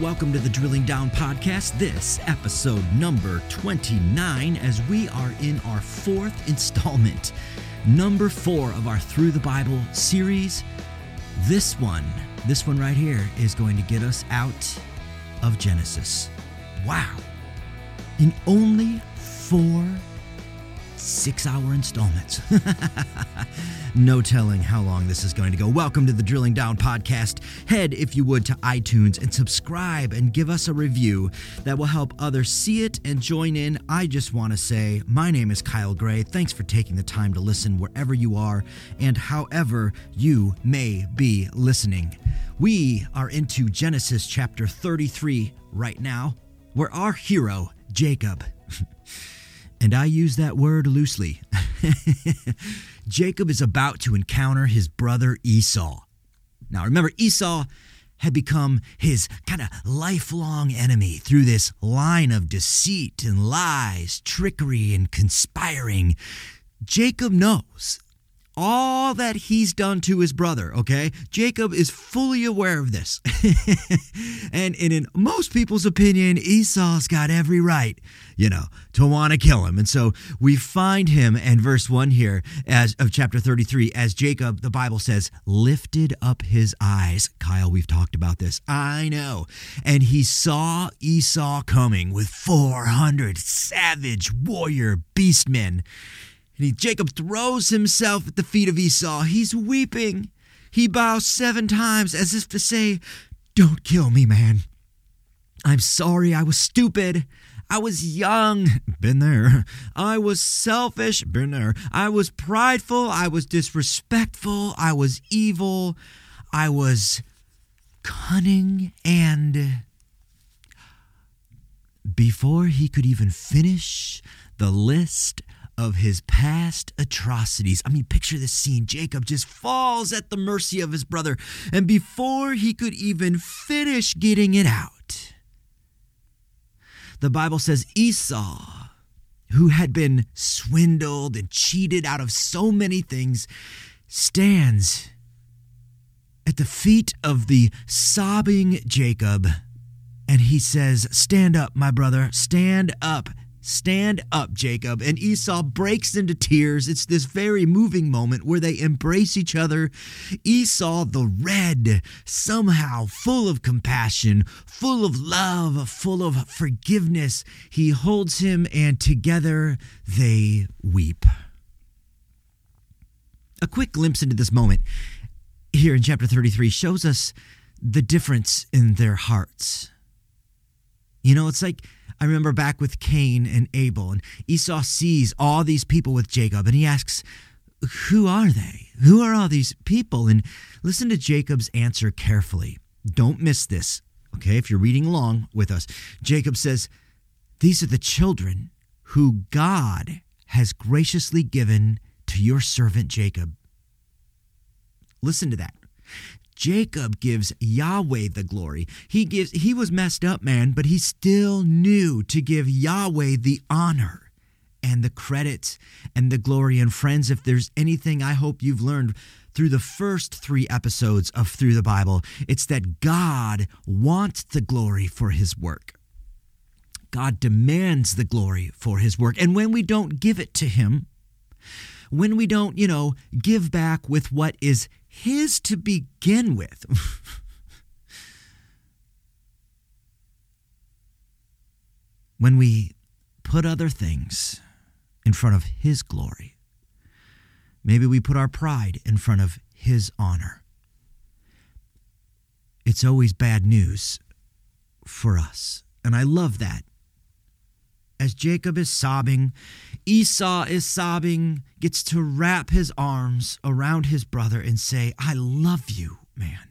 Welcome to the Drilling Down Podcast. This episode number 29, as we are in our fourth installment, number four of our Through the Bible series. This one, this one right here, is going to get us out of Genesis. Wow. In only four six hour installments. no telling how long this is going to go. Welcome to the Drilling Down podcast. Head, if you would, to iTunes and subscribe and give us a review that will help others see it and join in. I just want to say, my name is Kyle Gray. Thanks for taking the time to listen wherever you are and however you may be listening. We are into Genesis chapter 33 right now, where our hero, Jacob, and I use that word loosely. Jacob is about to encounter his brother Esau. Now, remember, Esau had become his kind of lifelong enemy through this line of deceit and lies, trickery and conspiring. Jacob knows all that he's done to his brother, okay? Jacob is fully aware of this. and, in most people's opinion, Esau's got every right, you know, to want to kill him. And so we find him in verse 1 here as of chapter 33 as Jacob, the Bible says, lifted up his eyes. Kyle, we've talked about this. I know. And he saw Esau coming with 400 savage warrior beastmen. And he, Jacob throws himself at the feet of Esau. He's weeping. He bows seven times as if to say, Don't kill me, man. I'm sorry I was stupid. I was young. Been there. I was selfish. Been there. I was prideful. I was disrespectful. I was evil. I was cunning. And before he could even finish the list of his past atrocities. I mean, picture this scene. Jacob just falls at the mercy of his brother, and before he could even finish getting it out, the Bible says Esau, who had been swindled and cheated out of so many things, stands at the feet of the sobbing Jacob. And he says, Stand up, my brother, stand up. Stand up, Jacob. And Esau breaks into tears. It's this very moving moment where they embrace each other. Esau, the red, somehow full of compassion, full of love, full of forgiveness, he holds him, and together they weep. A quick glimpse into this moment here in chapter 33 shows us the difference in their hearts. You know, it's like I remember back with Cain and Abel, and Esau sees all these people with Jacob, and he asks, Who are they? Who are all these people? And listen to Jacob's answer carefully. Don't miss this, okay? If you're reading along with us, Jacob says, These are the children who God has graciously given to your servant Jacob. Listen to that. Jacob gives Yahweh the glory. He gives he was messed up, man, but he still knew to give Yahweh the honor and the credit and the glory. And friends, if there's anything I hope you've learned through the first three episodes of Through the Bible, it's that God wants the glory for his work. God demands the glory for his work. And when we don't give it to him, when we don't, you know, give back with what is his to begin with. when we put other things in front of his glory, maybe we put our pride in front of his honor. It's always bad news for us. And I love that. As Jacob is sobbing, Esau is sobbing, gets to wrap his arms around his brother and say, I love you, man.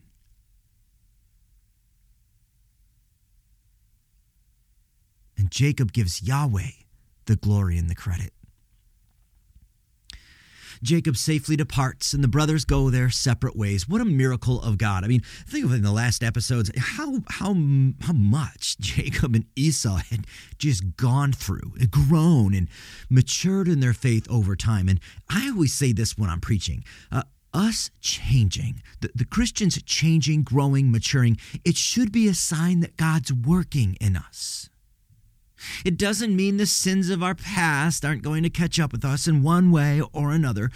And Jacob gives Yahweh the glory and the credit. Jacob safely departs, and the brothers go their separate ways. What a miracle of God! I mean, think of it in the last episodes how how how much Jacob and Esau had just gone through, grown, and matured in their faith over time. And I always say this when I'm preaching. Uh, us changing, the, the Christians changing, growing, maturing, it should be a sign that God's working in us. It doesn't mean the sins of our past aren't going to catch up with us in one way or another,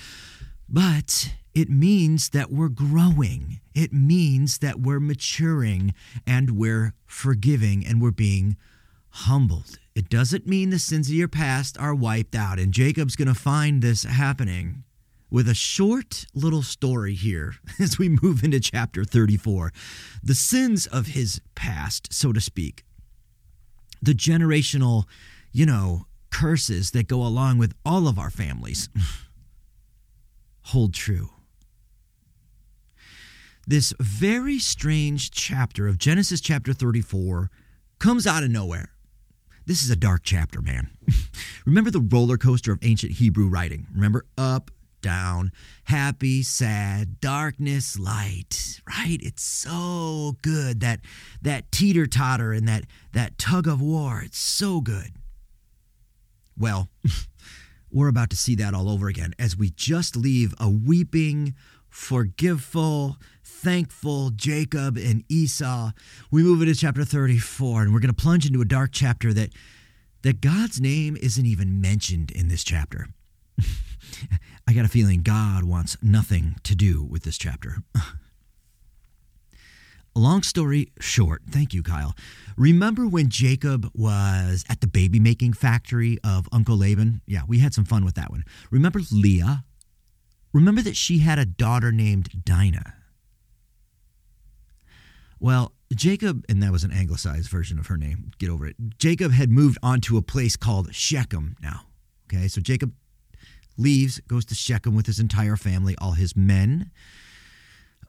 but it means that we're growing. It means that we're maturing and we're forgiving and we're being humbled. It doesn't mean the sins of your past are wiped out. And Jacob's going to find this happening with a short little story here as we move into chapter 34. The sins of his past, so to speak, the generational, you know, curses that go along with all of our families hold true. This very strange chapter of Genesis chapter 34 comes out of nowhere. This is a dark chapter, man. Remember the roller coaster of ancient Hebrew writing? Remember up, down, happy, sad, darkness, light, right? It's so good that that teeter-totter and that that tug of war, it's so good. Well, we're about to see that all over again as we just leave a weeping, forgiveful, thankful Jacob and Esau. We move into chapter 34 and we're going to plunge into a dark chapter that that God's name isn't even mentioned in this chapter. I got a feeling God wants nothing to do with this chapter. Long story short, thank you, Kyle. Remember when Jacob was at the baby making factory of Uncle Laban? Yeah, we had some fun with that one. Remember Leah? Remember that she had a daughter named Dinah? Well, Jacob, and that was an anglicized version of her name, get over it. Jacob had moved on to a place called Shechem now. Okay, so Jacob leaves, goes to Shechem with his entire family, all his men,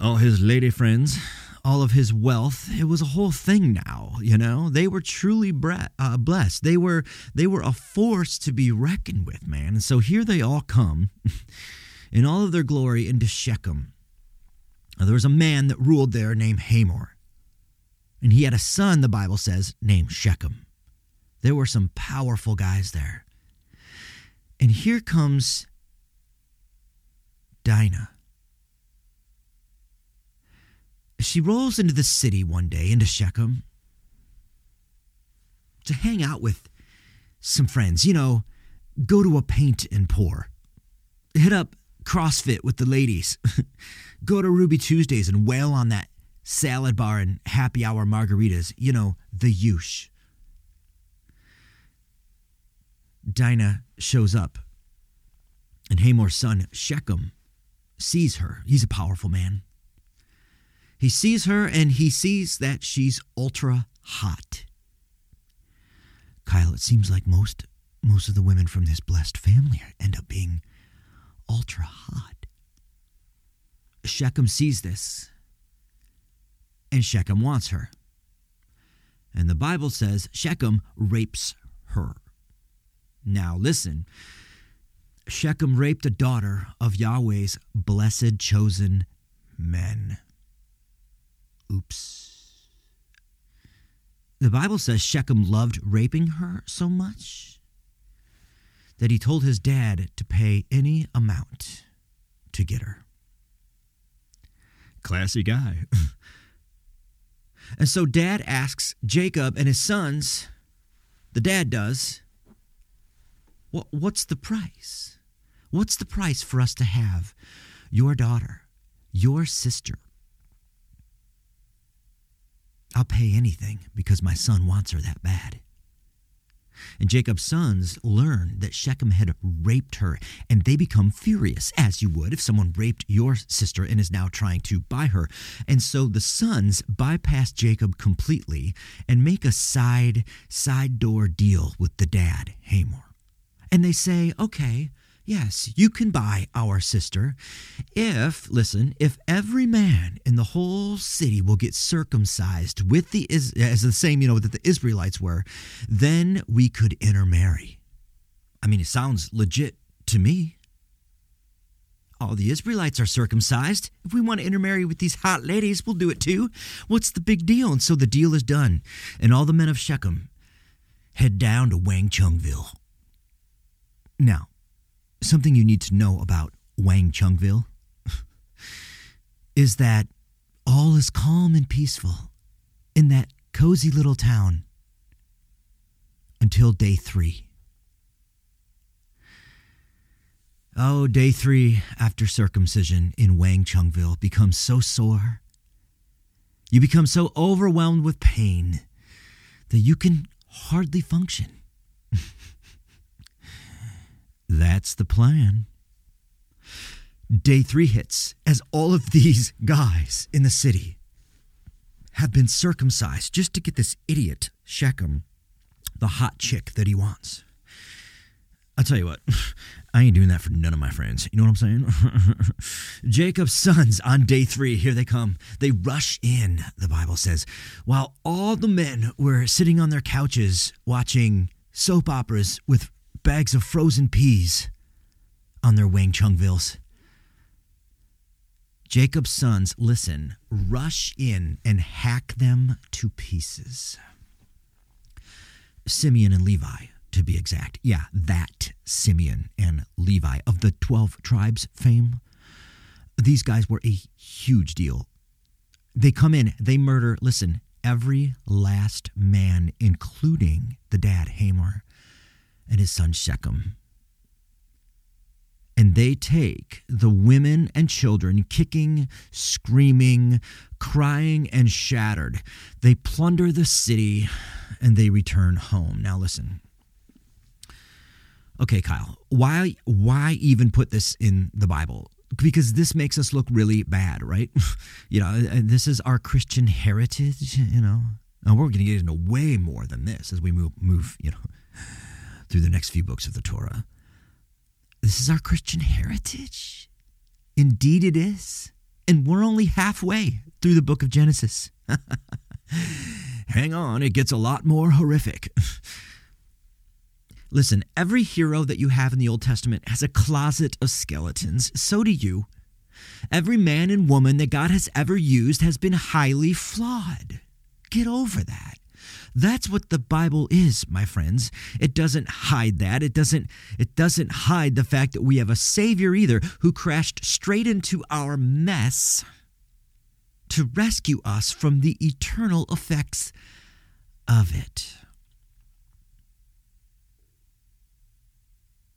all his lady friends, all of his wealth. It was a whole thing now, you know. They were truly bre- uh, blessed. They were they were a force to be reckoned with, man. And so here they all come in all of their glory into Shechem. Now, there was a man that ruled there named Hamor. And he had a son, the Bible says, named Shechem. There were some powerful guys there. And here comes Dinah. She rolls into the city one day, into Shechem, to hang out with some friends. You know, go to a paint and pour, hit up CrossFit with the ladies, go to Ruby Tuesdays and wail on that salad bar and happy hour margaritas, you know, the yush. Dinah shows up, and Hamor's son, Shechem, sees her. He's a powerful man. He sees her and he sees that she's ultra hot. Kyle, it seems like most most of the women from this blessed family end up being ultra hot. Shechem sees this and Shechem wants her. And the Bible says Shechem rapes her. Now, listen Shechem raped a daughter of Yahweh's blessed chosen men. Oops. The Bible says Shechem loved raping her so much that he told his dad to pay any amount to get her. Classy guy. And so dad asks Jacob and his sons, the dad does, what, what's the price? What's the price for us to have your daughter, your sister? I'll pay anything because my son wants her that bad. And Jacob's sons learn that Shechem had raped her, and they become furious, as you would if someone raped your sister and is now trying to buy her. And so the sons bypass Jacob completely and make a side side door deal with the dad, Hamor. And they say, okay, Yes, you can buy our sister if, listen, if every man in the whole city will get circumcised with the as the same, you know, that the Israelites were, then we could intermarry. I mean, it sounds legit to me. All the Israelites are circumcised. If we want to intermarry with these hot ladies, we'll do it too. What's the big deal? And so the deal is done. And all the men of Shechem head down to Wang Chungville. Now, something you need to know about Wang Chungville. is that all is calm and peaceful in that cozy little town until day three. Oh, day three after circumcision in Wang Chungville becomes so sore. You become so overwhelmed with pain that you can hardly function. That's the plan. Day three hits as all of these guys in the city have been circumcised just to get this idiot, Shechem, the hot chick that he wants. I'll tell you what, I ain't doing that for none of my friends. You know what I'm saying? Jacob's sons on day three, here they come. They rush in, the Bible says, while all the men were sitting on their couches watching soap operas with bags of frozen peas on their Wang Chungvilles. Jacob's sons, listen, rush in and hack them to pieces. Simeon and Levi, to be exact. Yeah, that Simeon and Levi of the 12 tribes fame. These guys were a huge deal. They come in, they murder, listen, every last man, including the dad, Hamor, and his son, Shechem. And they take the women and children kicking, screaming, crying, and shattered. They plunder the city and they return home. Now, listen. Okay, Kyle, why why even put this in the Bible? Because this makes us look really bad, right? you know, uh, uh, this is our Christian heritage, you know. And we're going to get into way more than this as we move move, you know, through the next few books of the Torah. This is our Christian heritage. Indeed it is. And we're only halfway through the book of Genesis. Hang on, it gets a lot more horrific. Listen, every hero that you have in the Old Testament has a closet of skeletons. So do you. Every man and woman that God has ever used has been highly flawed. Get over that. That's what the Bible is, my friends. It doesn't hide that. It doesn't it doesn't hide the fact that we have a savior either who crashed straight into our mess to rescue us from the eternal effects of it.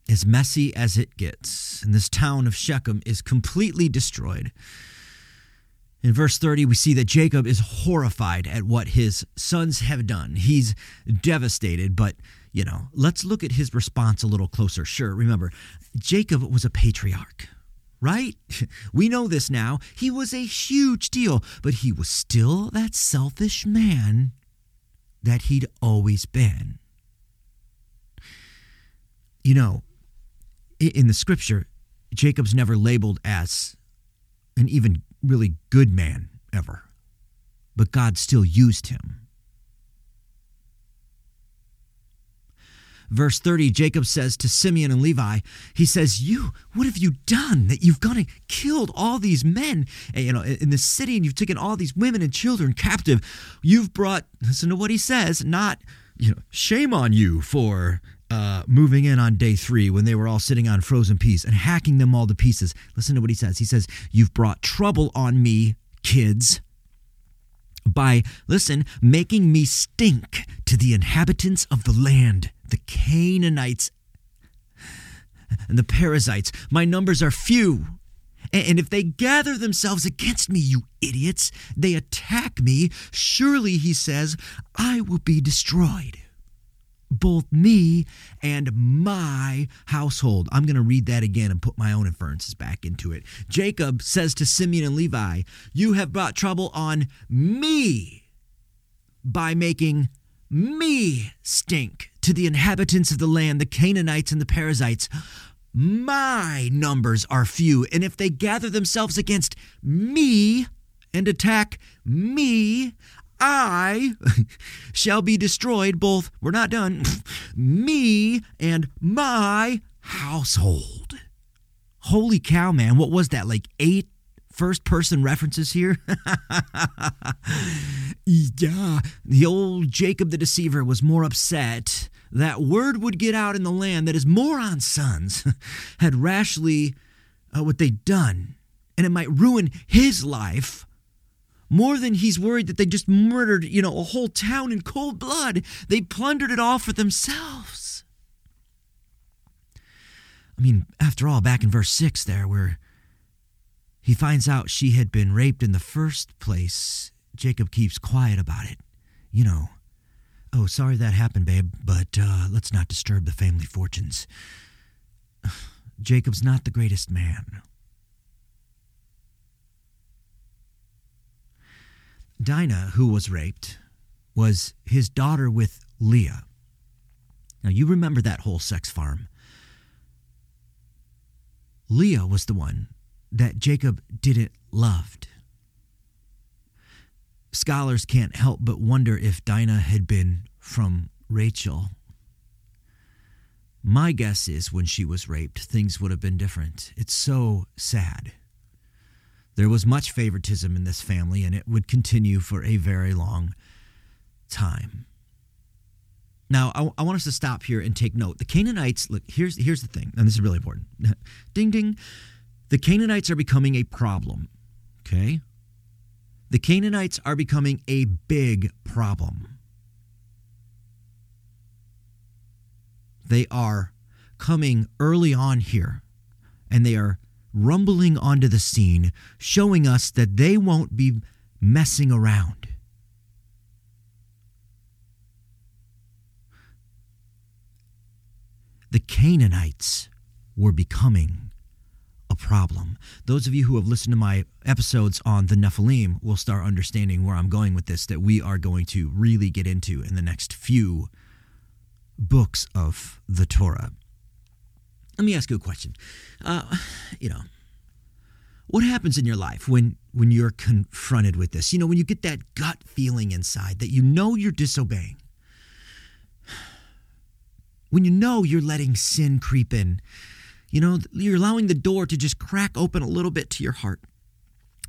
As messy as it gets, and this town of Shechem is completely destroyed. In verse 30, we see that Jacob is horrified at what his sons have done. He's devastated, but, you know, let's look at his response a little closer. Sure, remember, Jacob was a patriarch right? We know this now. He was a huge deal, but he was still that selfish man that he'd always been. You know, in the scripture, Jacob's never labeled as an even really good man ever, but God still used him. verse 30, Jacob says to Simeon and Levi, he says, You, what have you done that you've gone and killed all these men eh, you know, in the city and you've taken all these women and children captive? You've brought, listen to what he says, not, you know, shame on you for uh, moving in on day three when they were all sitting on frozen peas and hacking them all to pieces. Listen to what he says. He says, You've brought trouble on me, kids by, listen, making me stink to the inhabitants of the land the Canaanites and the Perizzites. My numbers are few. And if they gather themselves against me, you idiots, they attack me, surely, he says, I will be destroyed. Both me and my household. I'm going to read that again and put my own inferences back into it. Jacob says to Simeon and Levi, You have brought trouble on me by making me stink to the inhabitants of the land, the Canaanites and the Perizzites. My numbers are few, and if they gather themselves against me and attack me, I shall be destroyed, both, we're not done, me and my household. Holy cow, man. What was that? Like eight first person references here? yeah, the old Jacob the deceiver was more upset that word would get out in the land that his moron sons had rashly uh, what they'd done and it might ruin his life more than he's worried that they just murdered, you know, a whole town in cold blood. They plundered it all for themselves. I mean, after all, back in verse 6 there, where he finds out she had been raped in the first place, Jacob keeps quiet about it. You know, oh, sorry that happened, babe, but uh, let's not disturb the family fortunes. Jacob's not the greatest man. Dinah, who was raped, was his daughter with Leah. Now, you remember that whole sex farm. Leah was the one that Jacob didn't loved. Scholars can't help but wonder if Dinah had been from Rachel. My guess is when she was raped, things would have been different. It's so sad. There was much favoritism in this family, and it would continue for a very long time. Now, I, I, want us to stop here and take note. The Canaanites, look, here's, here's the thing, and this is really important. ding, ding. The Canaanites are becoming a problem, okay? The Canaanites are becoming a big problem. They are coming early on here, and they are rumbling onto the scene, showing us that they won't be messing around. The Canaanites were becoming a problem. Those of you who have listened to my episodes on the Nephilim will start understanding where I'm going with this, that we are going to really get into in the next few books of the Torah. Let me ask you a question. Uh, you know, what happens in your life when when you're confronted with this? You know, when you get that gut feeling inside that you know you're disobeying. When you know you're letting sin creep in. You know, you're allowing the door to just crack open a little bit to your heart.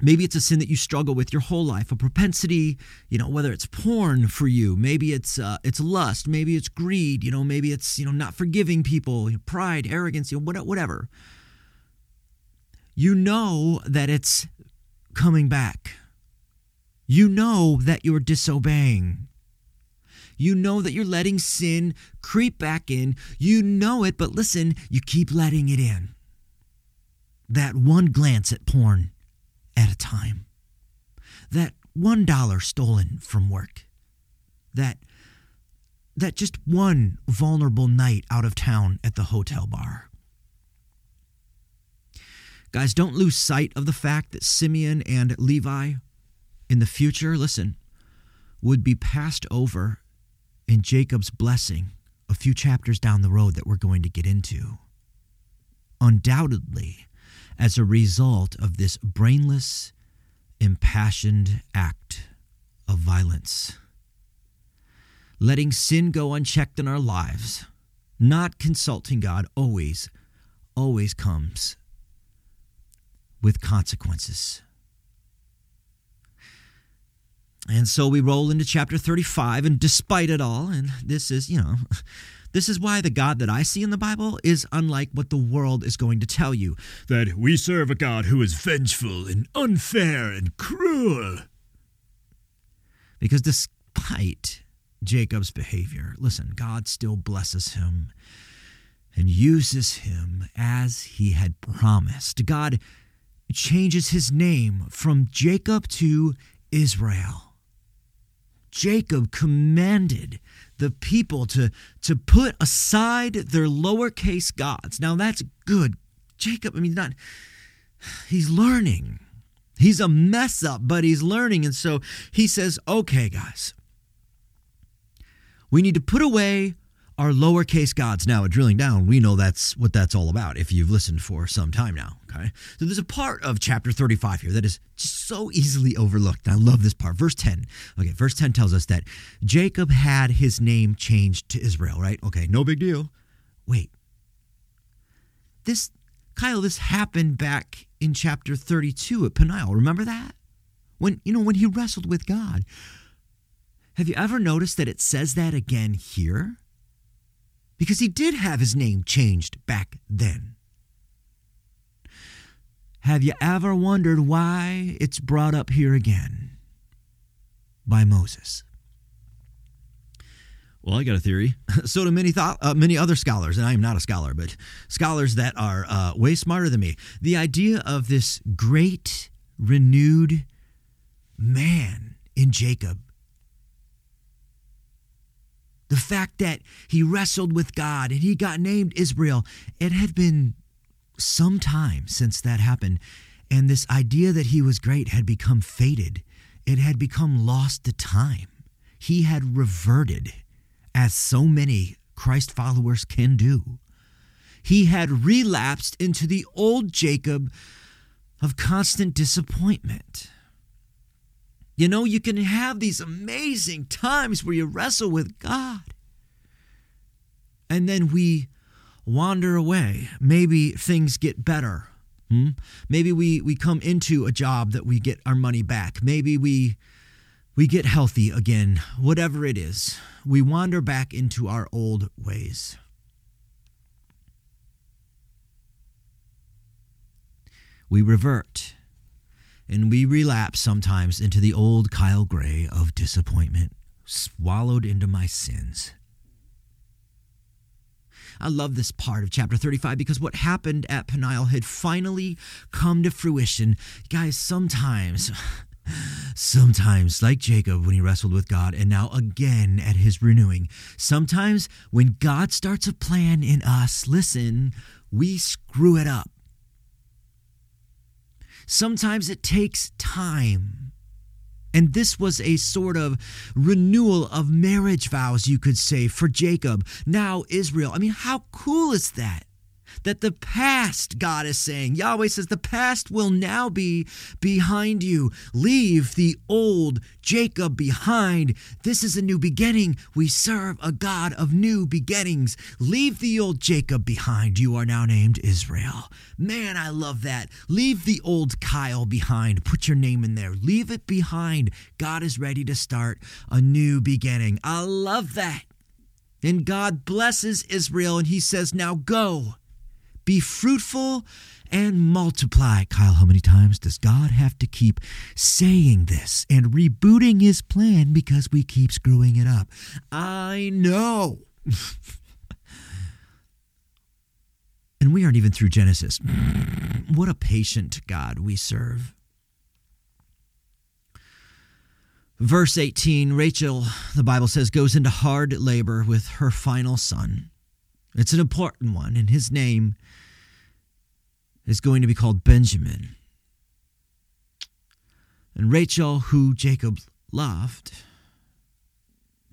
Maybe it's a sin that you struggle with your whole life, a propensity, you know, whether it's porn for you, maybe it's uh, it's lust, maybe it's greed, you know, maybe it's you know not forgiving people, pride, arrogance, you know, whatever. You know that it's coming back. You know that you're disobeying. You know that you're letting sin creep back in. You know it, but listen, you keep letting it in. That one glance at porn at a time. That one dollar stolen from work. That that just one vulnerable night out of town at the hotel bar. Guys, don't lose sight of the fact that Simeon and Levi in the future, listen, would be passed over in Jacob's blessing a few chapters down the road that we're going to get into. Undoubtedly, as a result of this brainless, impassioned act of violence. Letting sin go unchecked in our lives, not consulting God, always, always comes with consequences. And so we roll into chapter 35, and despite it all, and this is, you know, this is why the God that I see in the Bible is unlike what the world is going to tell you that we serve a God who is vengeful and unfair and cruel. Because despite Jacob's behavior, listen, God still blesses him and uses him as he had promised. God changes his name from Jacob to Israel. Jacob commanded the people to, to put aside their lowercase gods. Now that's good. Jacob, I mean, not, he's learning. He's a mess up, but he's learning. And so he says, okay, guys, we need to put away our lowercase gods. Now, at drilling down, we know that's what that's all about if you've listened for some time now. Okay. So there's a part of chapter 35 here that is just so easily overlooked. I love this part. Verse 10. Okay. Verse 10 tells us that Jacob had his name changed to Israel, right? Okay. No big deal. Wait. This, Kyle, this happened back in chapter 32 at Peniel. Remember that? When, you know, when he wrestled with God. Have you ever noticed that it says that again here? Because he did have his name changed back then. Have you ever wondered why it's brought up here again by Moses? Well, I got a theory. so do many thought, uh, many other scholars, and I am not a scholar, but scholars that are uh, way smarter than me. The idea of this great renewed man in Jacob, the fact that he wrestled with God and he got named Israel, it had been some time since that happened, and this idea that he was great had become faded. It had become lost to time. He had reverted as so many Christ followers can do. He had relapsed into the old Jacob of constant disappointment. You know, you can have these amazing times where you wrestle with God. And then we wander away. Maybe things get better. Hmm? Maybe we, we come into a job that we get our money back. Maybe we we get healthy again, whatever it is. We wander back into our old ways. We revert and we relapse sometimes into the old Kyle Gray of disappointment, swallowed into my sins. I love this part of chapter 35 because what happened at Peniel had finally come to fruition. Guys, sometimes Sometimes, like Jacob when he wrestled with God, and now again at his renewing, sometimes when God starts a plan in us, listen, we screw it up. Sometimes it takes time. And this was a sort of renewal of marriage vows, you could say, for Jacob. Now, Israel. I mean, how cool is that? That the past, God is saying, Yahweh says, the past will now be behind you. Leave the old Jacob behind. This is a new beginning. We serve a God of new beginnings. Leave the old Jacob behind. You are now named Israel. Man, I love that. Leave the old Kyle behind. Put your name in there. Leave it behind. God is ready to start a new beginning. I love that. And God blesses Israel and he says, Now go. Be fruitful and multiply. Kyle, how many times does God have to keep saying this and rebooting his plan because we keep screwing it up? I know. and we aren't even through Genesis. What a patient God we serve. Verse 18 Rachel, the Bible says, goes into hard labor with her final son. It's an important one, and his name is going to be called Benjamin. And Rachel, who Jacob loved,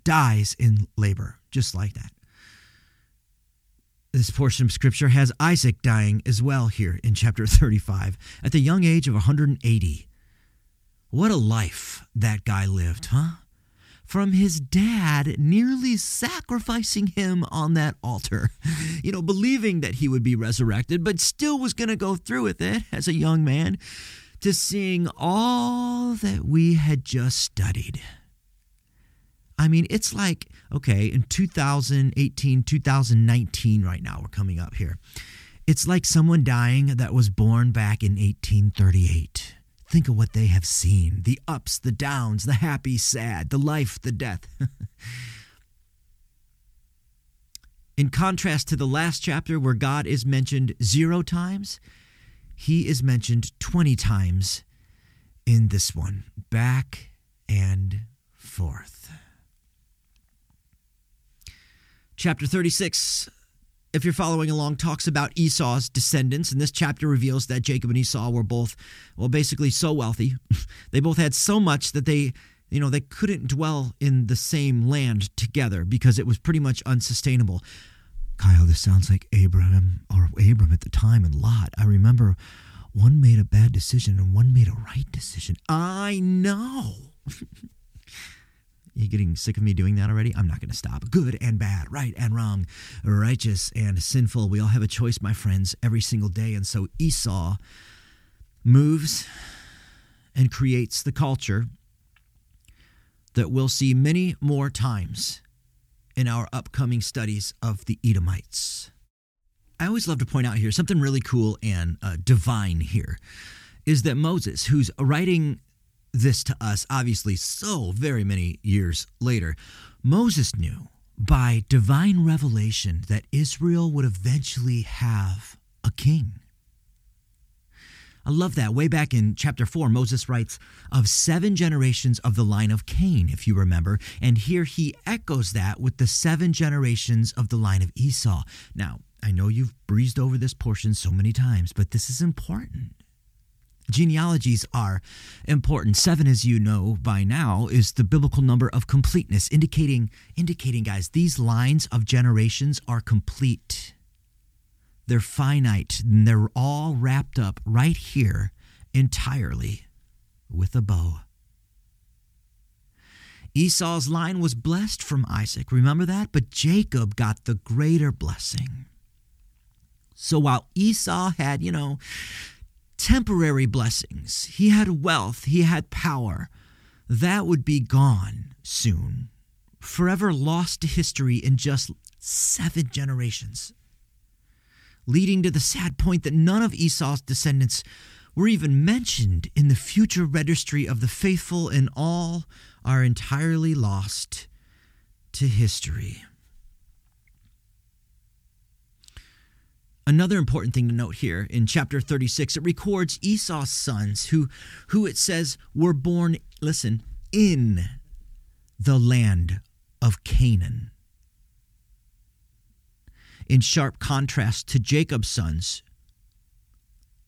dies in labor, just like that. This portion of scripture has Isaac dying as well here in chapter 35 at the young age of 180. What a life that guy lived, huh? From his dad nearly sacrificing him on that altar. You know, believing that he would be resurrected, but still was going to go through with it as a young man to seeing all that we had just studied. I mean, it's like, okay, in 2018, 2019, right now, we're coming up here. It's like someone dying that was born back in 1838. Think of what they have seen the ups, the downs, the happy, sad, the life, the death. In contrast to the last chapter where God is mentioned zero times, he is mentioned 20 times in this one, back and forth. Chapter 36 if you're following along, talks about Esau's descendants. And this chapter reveals that Jacob and Esau were both, well, basically so wealthy. they both had so much that they, you know, they couldn't dwell in the same land together because it was pretty much unsustainable. Kyle, this sounds like Abraham or Abram at the time and Lot. I remember one made a bad decision and one made a right decision. I know. You getting sick of me doing that already? I'm not going to stop. Good and bad, right and wrong, righteous and sinful. We all have a choice, my friends, every single day. And so Esau moves and creates the culture that we'll see many more times in our upcoming studies of the Edomites. I always love to point out here something really cool and uh, divine here is that Moses, who's writing this to us, obviously, so very many years later, Moses knew by divine revelation that Israel would eventually have a king. I love that. Way back in chapter 4, Moses writes of seven generations of the line of Cain, if you remember. And here he echoes that with the seven generations of the line of Esau. Now, I know you've breezed over this portion so many times, but this is important. Genealogies are important. Seven, as you know by now, is the biblical number of completeness, indicating, indicating, guys, these lines of generations are complete. They're finite, and they're all wrapped up right here entirely with a bow. Esau's line was blessed from Isaac. Remember that? But Jacob got the greater blessing. So while Esau had, you know, temporary blessings. He had wealth, he had power. That would be gone soon, forever lost to history in just seven generations, leading to the sad point that none of Esau's descendants were even mentioned in the future registry of the faithful, and all are entirely lost to history. Another important thing to note here in chapter 36, it records Esau's sons who, who it says were born, listen, in the land of Canaan. In sharp contrast to Jacob's sons,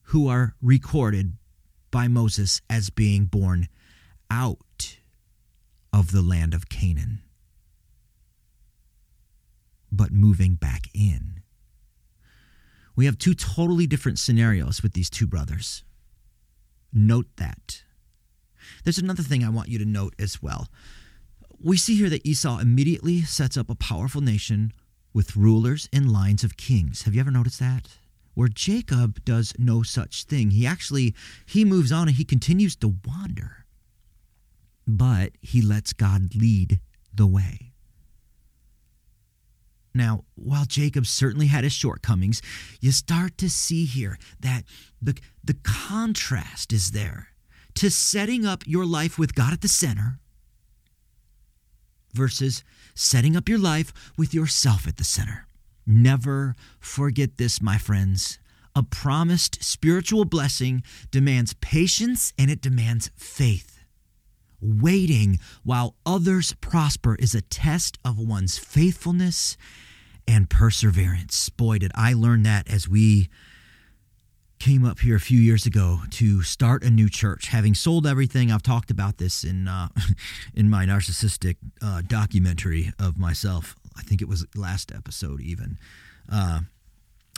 who are recorded by Moses as being born out of the land of Canaan, but moving back in. We have two totally different scenarios with these two brothers. Note that. There's another thing I want you to note as well. We see here that Esau immediately sets up a powerful nation with rulers and lines of kings. Have you ever noticed that? Where Jacob does no such thing. He actually he moves on and he continues to wander. But he lets God lead the way. Now, while Jacob certainly had his shortcomings, you start to see here that the, the contrast is there to setting up your life with God at the center versus setting up your life with yourself at the center. Never forget this, my friends. A promised spiritual blessing demands patience and it demands faith. Waiting while others prosper is a test of one's faithfulness and perseverance. Boy, did I learn that as we came up here a few years ago to start a new church. Having sold everything, I've talked about this in uh, in my narcissistic uh, documentary of myself. I think it was last episode even. Uh,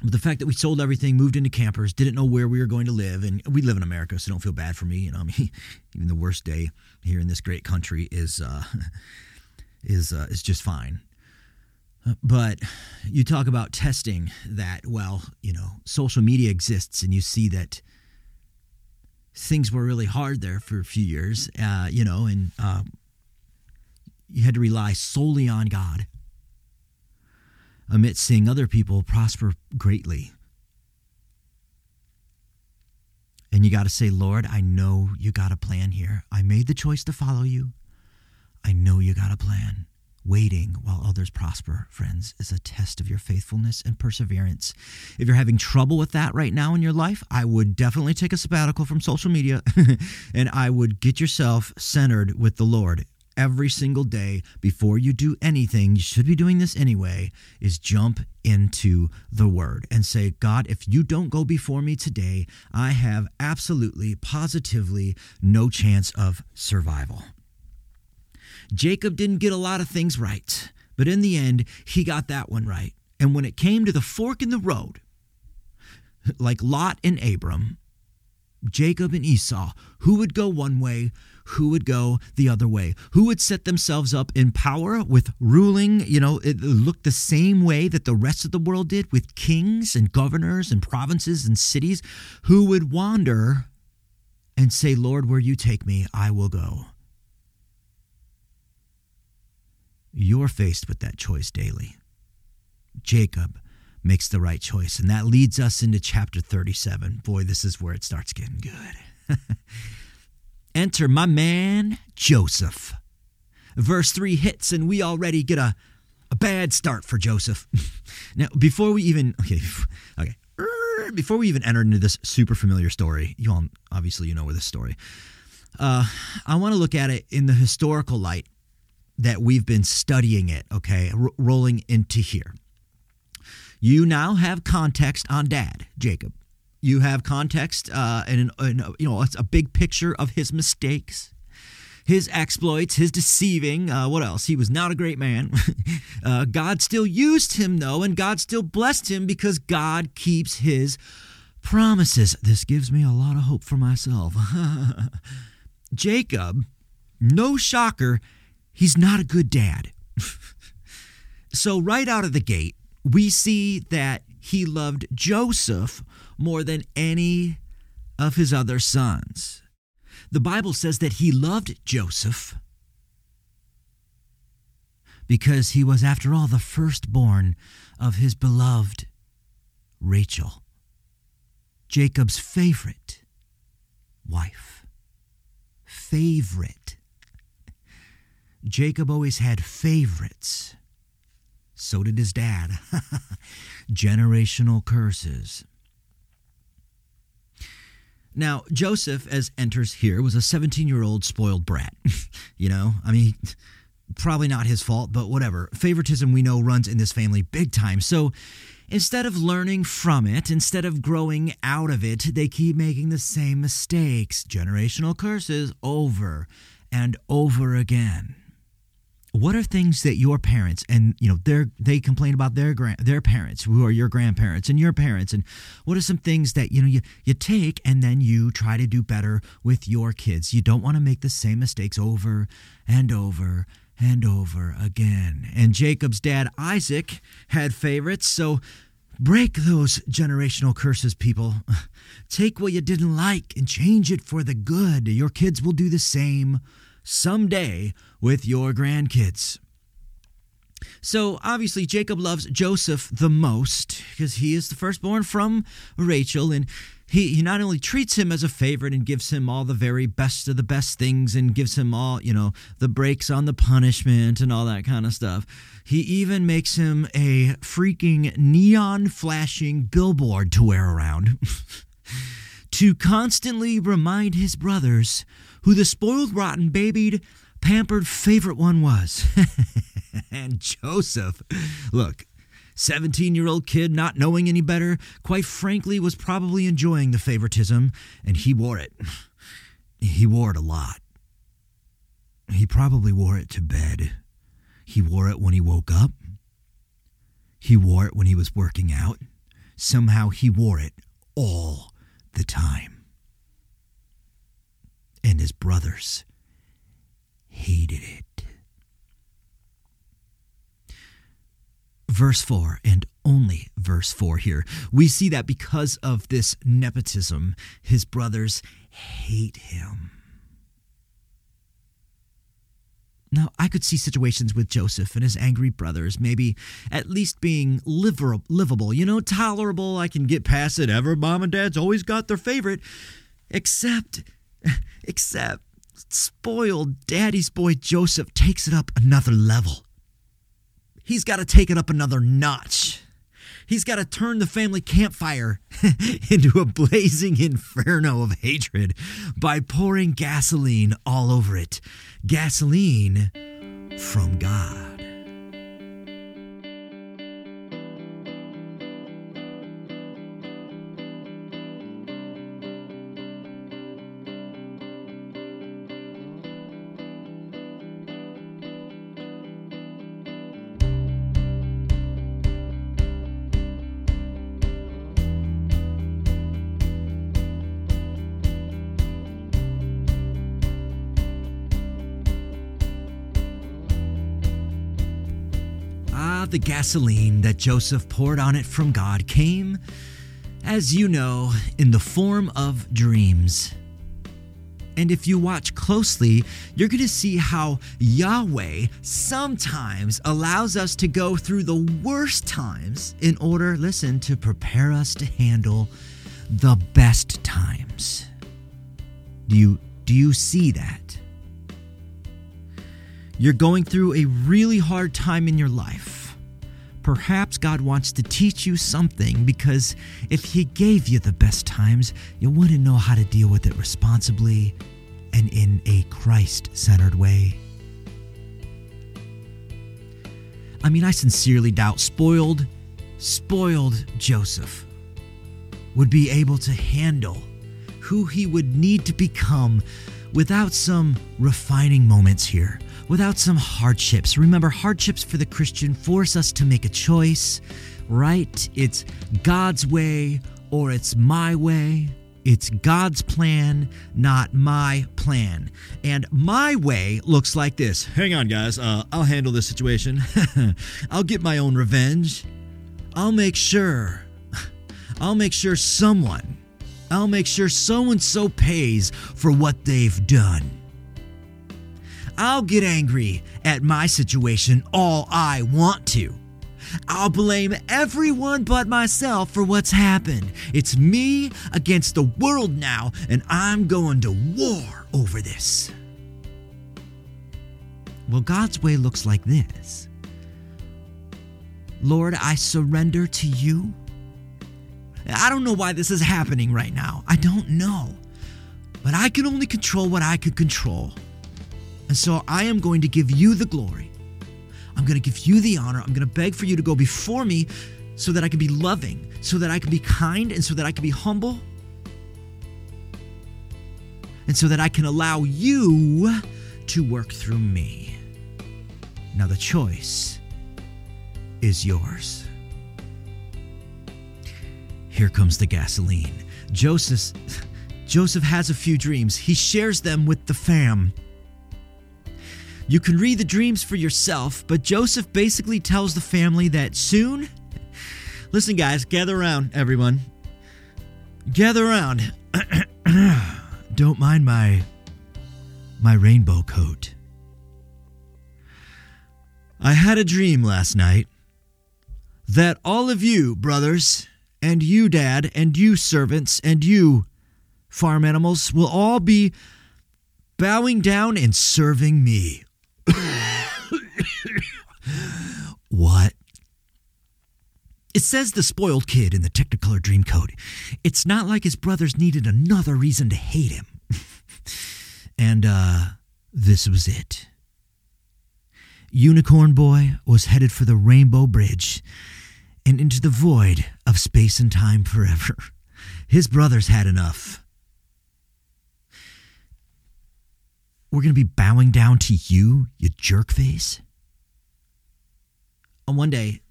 but the fact that we sold everything, moved into campers, didn't know where we were going to live, and we live in America, so don't feel bad for me. You know, I mean, even the worst day here in this great country is uh, is uh, is just fine. But you talk about testing that, well, you know, social media exists and you see that things were really hard there for a few years, uh, you know, and uh, you had to rely solely on God amidst seeing other people prosper greatly. And you got to say, Lord, I know you got a plan here. I made the choice to follow you. I know you got a plan. Waiting while others prosper, friends, is a test of your faithfulness and perseverance. If you're having trouble with that right now in your life, I would definitely take a sabbatical from social media and I would get yourself centered with the Lord every single day before you do anything. You should be doing this anyway, is jump into the word and say, God, if you don't go before me today, I have absolutely, positively no chance of survival. Jacob didn't get a lot of things right, but in the end, he got that one right. And when it came to the fork in the road, like Lot and Abram, Jacob and Esau, who would go one way, who would go the other way, who would set themselves up in power with ruling, you know, it looked the same way that the rest of the world did with kings and governors and provinces and cities, who would wander and say, Lord, where you take me, I will go. You're faced with that choice daily. Jacob makes the right choice. And that leads us into chapter 37. Boy, this is where it starts getting good. Enter my man, Joseph. Verse 3 hits, and we already get a, a bad start for Joseph. now, before we even, okay, okay, before we even enter into this super familiar story, you all obviously you know where this story. Uh, I want to look at it in the historical light that we've been studying it. Okay, R- rolling into here. You now have context on Dad, Jacob. You have context uh, and, and you know it's a big picture of his mistakes his exploits, his deceiving. Uh, what else? He was not a great man. uh, God still used him, though, and God still blessed him because God keeps his promises. This gives me a lot of hope for myself. Jacob, no shocker, he's not a good dad. so, right out of the gate, we see that he loved Joseph more than any of his other sons. The Bible says that he loved Joseph because he was, after all, the firstborn of his beloved Rachel, Jacob's favorite wife. Favorite. Jacob always had favorites. So did his dad. Generational curses. Now, Joseph, as enters here, was a 17 year old spoiled brat. you know, I mean, probably not his fault, but whatever. Favoritism we know runs in this family big time. So instead of learning from it, instead of growing out of it, they keep making the same mistakes, generational curses, over and over again what are things that your parents and you know they they complain about their grand their parents who are your grandparents and your parents and what are some things that you know you, you take and then you try to do better with your kids? You don't want to make the same mistakes over and over and over again. And jacob's dad isaac had favorites so break those generational curses people. Take what you didn't like and change it for the good. Your kids will do the same someday with your grandkids. So obviously, Jacob loves Joseph the most because he is the firstborn from Rachel, and he, he not only treats him as a favorite and gives him all the very best of the best things and gives him all, you know, the breaks on the punishment and all that kind of stuff. He even makes him a freaking neon flashing billboard to wear around to constantly remind his brothers who the spoiled, rotten, babied, pampered favorite one was. and Joseph, look, 17 year old kid not knowing any better, quite frankly, was probably enjoying the favoritism, and he wore it. He wore it a lot. He probably wore it to bed. He wore it when he woke up. He wore it when he was working out. Somehow he wore it all the time and his brothers hated it. Verse 4, and only verse 4 here, we see that because of this nepotism, his brothers hate him. Now, I could see situations with Joseph and his angry brothers, maybe at least being livable, you know, tolerable. I can get past it. Ever, mom and dad's always got their favorite. Except Except spoiled daddy's boy Joseph takes it up another level. He's got to take it up another notch. He's got to turn the family campfire into a blazing inferno of hatred by pouring gasoline all over it. Gasoline from God. The gasoline that Joseph poured on it from God came, as you know, in the form of dreams. And if you watch closely, you're going to see how Yahweh sometimes allows us to go through the worst times in order, listen, to prepare us to handle the best times. Do you do you see that? You're going through a really hard time in your life. Perhaps God wants to teach you something because if He gave you the best times, you wouldn't know how to deal with it responsibly and in a Christ centered way. I mean, I sincerely doubt spoiled, spoiled Joseph would be able to handle who he would need to become without some refining moments here, without some hardships. Remember, hardships for the Christian force us to make a choice, right? It's God's way or it's my way. It's God's plan, not my plan. And my way looks like this. Hang on, guys. Uh, I'll handle this situation. I'll get my own revenge. I'll make sure. I'll make sure someone, I'll make sure so and so pays for what they've done. I'll get angry at my situation all I want to. I'll blame everyone but myself for what's happened. It's me against the world now, and I'm going to war over this. Well, God's way looks like this Lord, I surrender to you. I don't know why this is happening right now. I don't know. But I can only control what I can control. And so I am going to give you the glory. I'm going to give you the honor. I'm going to beg for you to go before me so that I can be loving, so that I can be kind, and so that I can be humble, and so that I can allow you to work through me. Now, the choice is yours. Here comes the gasoline. Joseph, Joseph has a few dreams. He shares them with the fam. You can read the dreams for yourself, but Joseph basically tells the family that soon. Listen, guys, gather around, everyone. Gather around. Don't mind my my rainbow coat. I had a dream last night that all of you, brothers, and you, dad, and you, servants, and you, farm animals, will all be bowing down and serving me. what? It says the spoiled kid in the Technicolor dream Dreamcoat. It's not like his brothers needed another reason to hate him. and, uh, this was it. Unicorn Boy was headed for the Rainbow Bridge and into the void of space and time forever. His brothers had enough. We're going to be bowing down to you, you jerk face. And one day,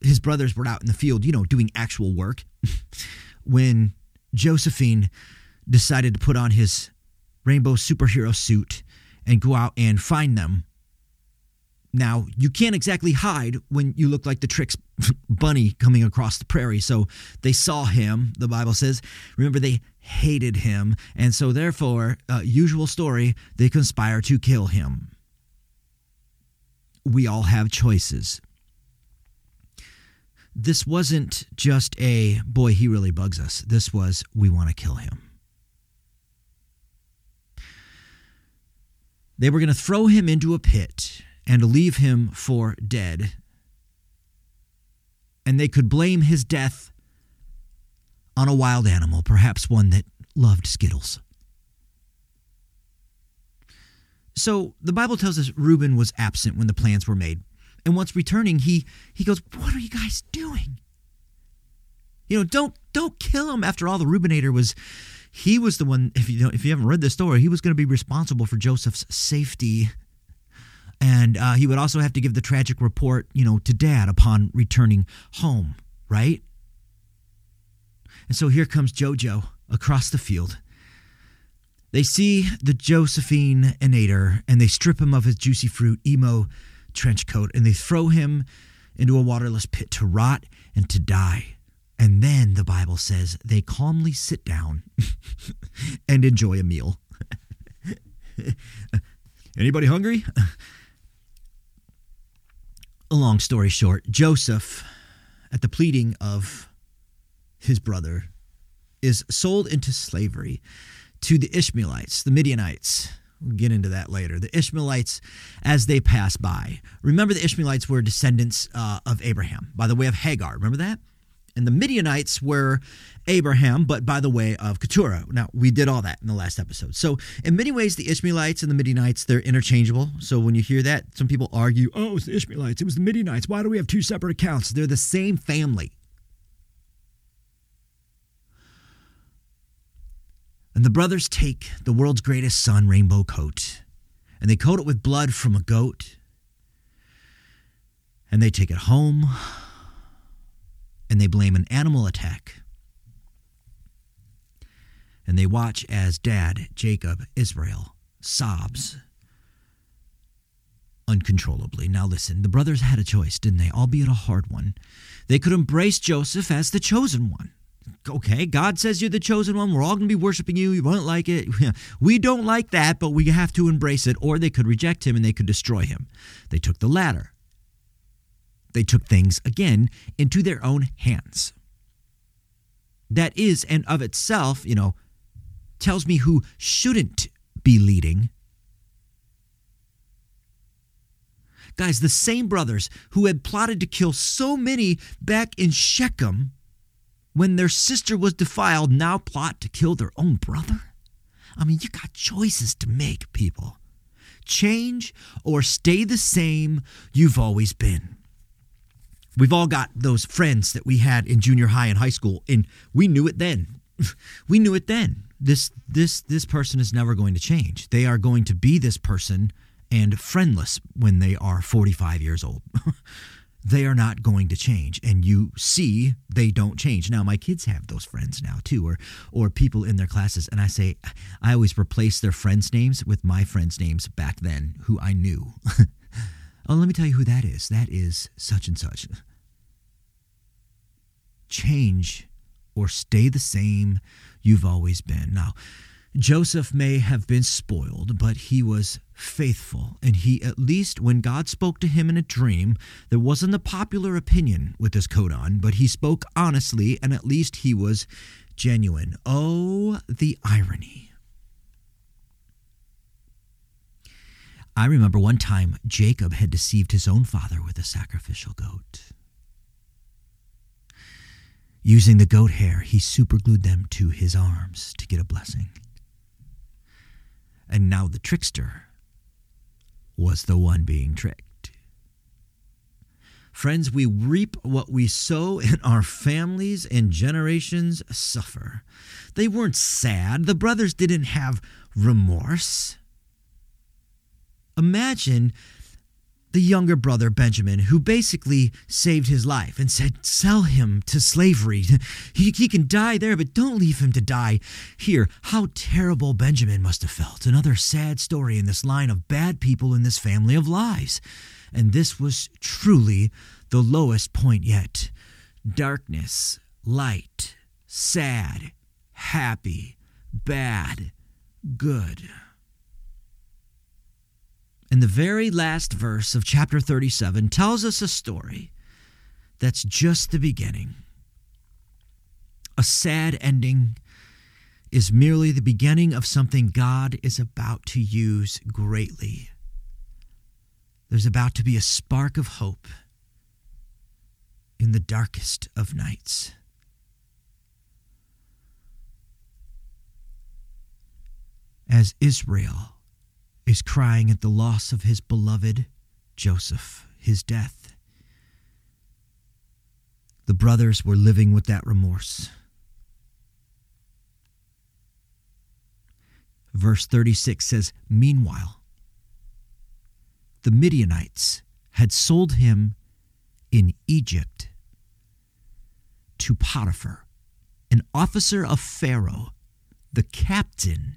his brothers were out in the field, you know, doing actual work, when Josephine decided to put on his rainbow superhero suit and go out and find them. Now, you can't exactly hide when you look like the Trix bunny coming across the prairie. So they saw him, the Bible says. Remember, they hated him. And so, therefore, uh, usual story, they conspire to kill him. We all have choices. This wasn't just a boy, he really bugs us. This was, we want to kill him. They were going to throw him into a pit and leave him for dead. And they could blame his death on a wild animal, perhaps one that loved Skittles. So the Bible tells us Reuben was absent when the plans were made. And once returning, he, he goes, What are you guys doing? You know, don't don't kill him. After all, the Rubinator was he was the one, if you if you haven't read this story, he was going to be responsible for Joseph's safety and uh, he would also have to give the tragic report, you know, to dad upon returning home, right? And so here comes Jojo across the field. They see the Josephine Enator and they strip him of his juicy fruit emo trench coat and they throw him into a waterless pit to rot and to die. And then the Bible says they calmly sit down and enjoy a meal. Anybody hungry? A long story short, Joseph, at the pleading of his brother, is sold into slavery to the Ishmaelites, the Midianites. We'll get into that later. The Ishmaelites, as they pass by. Remember, the Ishmaelites were descendants uh, of Abraham by the way of Hagar. Remember that? And the Midianites were Abraham, but by the way of Keturah. Now, we did all that in the last episode. So, in many ways, the Ishmaelites and the Midianites, they're interchangeable. So, when you hear that, some people argue, oh, it was the Ishmaelites, it was the Midianites. Why do we have two separate accounts? They're the same family. And the brothers take the world's greatest sun rainbow coat and they coat it with blood from a goat and they take it home and they blame an animal attack. And they watch as dad, Jacob, Israel, sobs uncontrollably. Now, listen, the brothers had a choice, didn't they? Albeit a hard one. They could embrace Joseph as the chosen one. Okay, God says you're the chosen one. We're all going to be worshiping you. You won't like it. We don't like that, but we have to embrace it. Or they could reject him and they could destroy him. They took the latter. They took things, again, into their own hands. That is, and of itself, you know, tells me who shouldn't be leading. Guys, the same brothers who had plotted to kill so many back in Shechem when their sister was defiled now plot to kill their own brother? I mean, you got choices to make, people. Change or stay the same you've always been. We've all got those friends that we had in junior high and high school, and we knew it then. we knew it then. This this this person is never going to change. They are going to be this person and friendless when they are 45 years old. they are not going to change and you see they don't change now my kids have those friends now too or or people in their classes and i say i always replace their friends names with my friends names back then who i knew Oh, let me tell you who that is. That is such and such. Change or stay the same you've always been. Now, Joseph may have been spoiled, but he was faithful. And he, at least when God spoke to him in a dream, there wasn't a popular opinion with his coat on, but he spoke honestly, and at least he was genuine. Oh, the irony. I remember one time Jacob had deceived his own father with a sacrificial goat. Using the goat hair, he superglued them to his arms to get a blessing. And now the trickster was the one being tricked. Friends, we reap what we sow, and our families and generations suffer. They weren't sad. The brothers didn't have remorse. Imagine the younger brother, Benjamin, who basically saved his life and said, Sell him to slavery. He, he can die there, but don't leave him to die here. How terrible Benjamin must have felt. Another sad story in this line of bad people in this family of lies. And this was truly the lowest point yet darkness, light, sad, happy, bad, good. And the very last verse of chapter 37 tells us a story that's just the beginning. A sad ending is merely the beginning of something God is about to use greatly. There's about to be a spark of hope in the darkest of nights. As Israel is crying at the loss of his beloved Joseph, his death. The brothers were living with that remorse. Verse 36 says, Meanwhile, the Midianites had sold him in Egypt to Potiphar, an officer of Pharaoh, the captain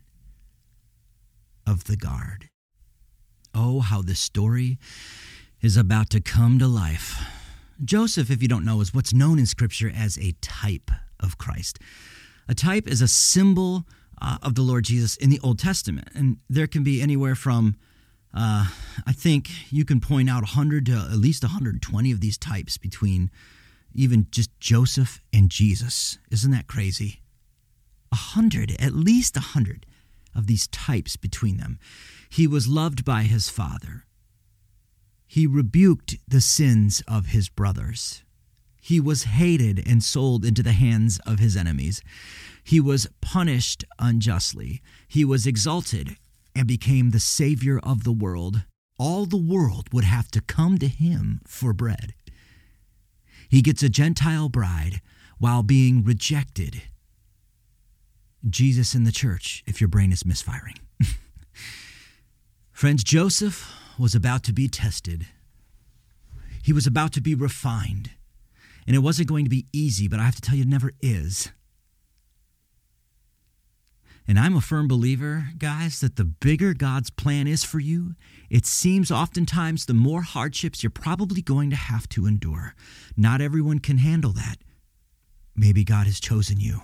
of the guard. Oh, how this story is about to come to life. Joseph, if you don't know, is what's known in Scripture as a type of Christ. A type is a symbol uh, of the Lord Jesus in the Old Testament. And there can be anywhere from, uh, I think you can point out 100 to at least 120 of these types between even just Joseph and Jesus. Isn't that crazy? A hundred, at least a hundred of these types between them. He was loved by his father. He rebuked the sins of his brothers. He was hated and sold into the hands of his enemies. He was punished unjustly. He was exalted and became the Savior of the world. All the world would have to come to him for bread. He gets a Gentile bride while being rejected. Jesus in the church, if your brain is misfiring. Friends, Joseph was about to be tested. He was about to be refined. And it wasn't going to be easy, but I have to tell you, it never is. And I'm a firm believer, guys, that the bigger God's plan is for you, it seems oftentimes the more hardships you're probably going to have to endure. Not everyone can handle that. Maybe God has chosen you.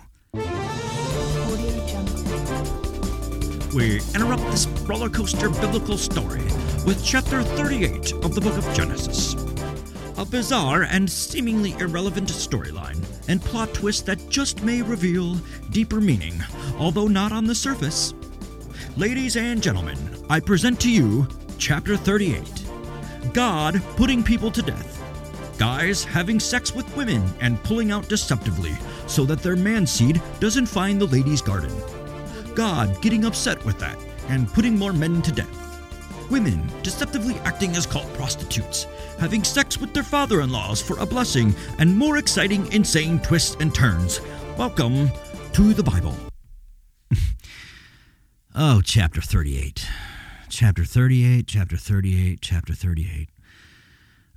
We interrupt this roller coaster biblical story with chapter 38 of the book of Genesis. A bizarre and seemingly irrelevant storyline and plot twist that just may reveal deeper meaning, although not on the surface. Ladies and gentlemen, I present to you chapter 38 God putting people to death. Guys having sex with women and pulling out deceptively so that their man seed doesn't find the lady's garden. God getting upset with that and putting more men to death. Women deceptively acting as cult prostitutes, having sex with their father in laws for a blessing, and more exciting, insane twists and turns. Welcome to the Bible. oh, chapter 38. Chapter 38, chapter 38, chapter 38.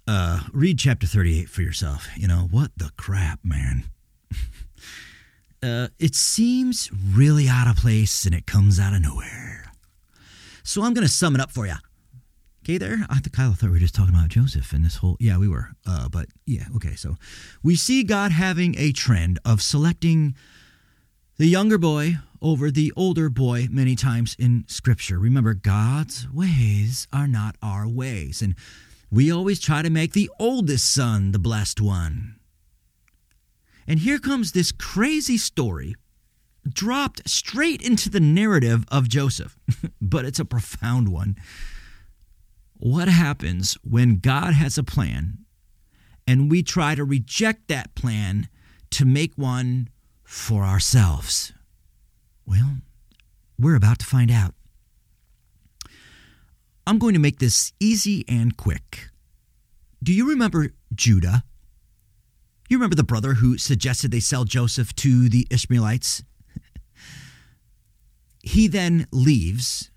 Uh, read chapter 38 for yourself. You know, what the crap, man. Uh, it seems really out of place and it comes out of nowhere. So I'm going to sum it up for you. Okay, there. I Kyle thought we were just talking about Joseph and this whole. Yeah, we were. Uh, but yeah, okay. So we see God having a trend of selecting the younger boy over the older boy many times in Scripture. Remember, God's ways are not our ways. And we always try to make the oldest son the blessed one. And here comes this crazy story dropped straight into the narrative of Joseph, but it's a profound one. What happens when God has a plan and we try to reject that plan to make one for ourselves? Well, we're about to find out. I'm going to make this easy and quick. Do you remember Judah? You remember the brother who suggested they sell Joseph to the Ishmaelites? He then leaves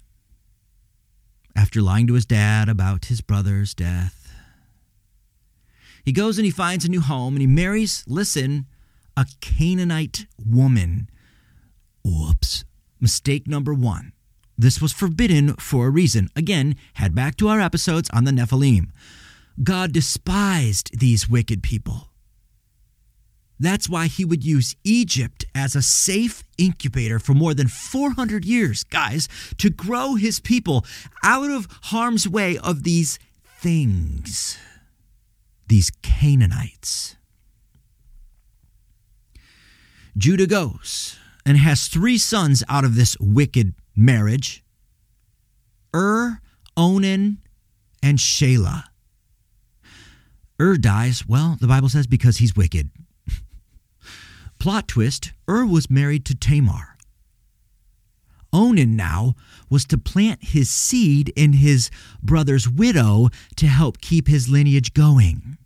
after lying to his dad about his brother's death. He goes and he finds a new home and he marries, listen, a Canaanite woman. Whoops. Mistake number one. This was forbidden for a reason. Again, head back to our episodes on the Nephilim. God despised these wicked people. That's why he would use Egypt as a safe incubator for more than 400 years, guys, to grow his people out of harm's way of these things, these Canaanites. Judah goes and has three sons out of this wicked marriage Ur, Onan, and Shelah. Ur dies, well, the Bible says, because he's wicked. Plot twist Ur was married to Tamar. Onan now was to plant his seed in his brother's widow to help keep his lineage going.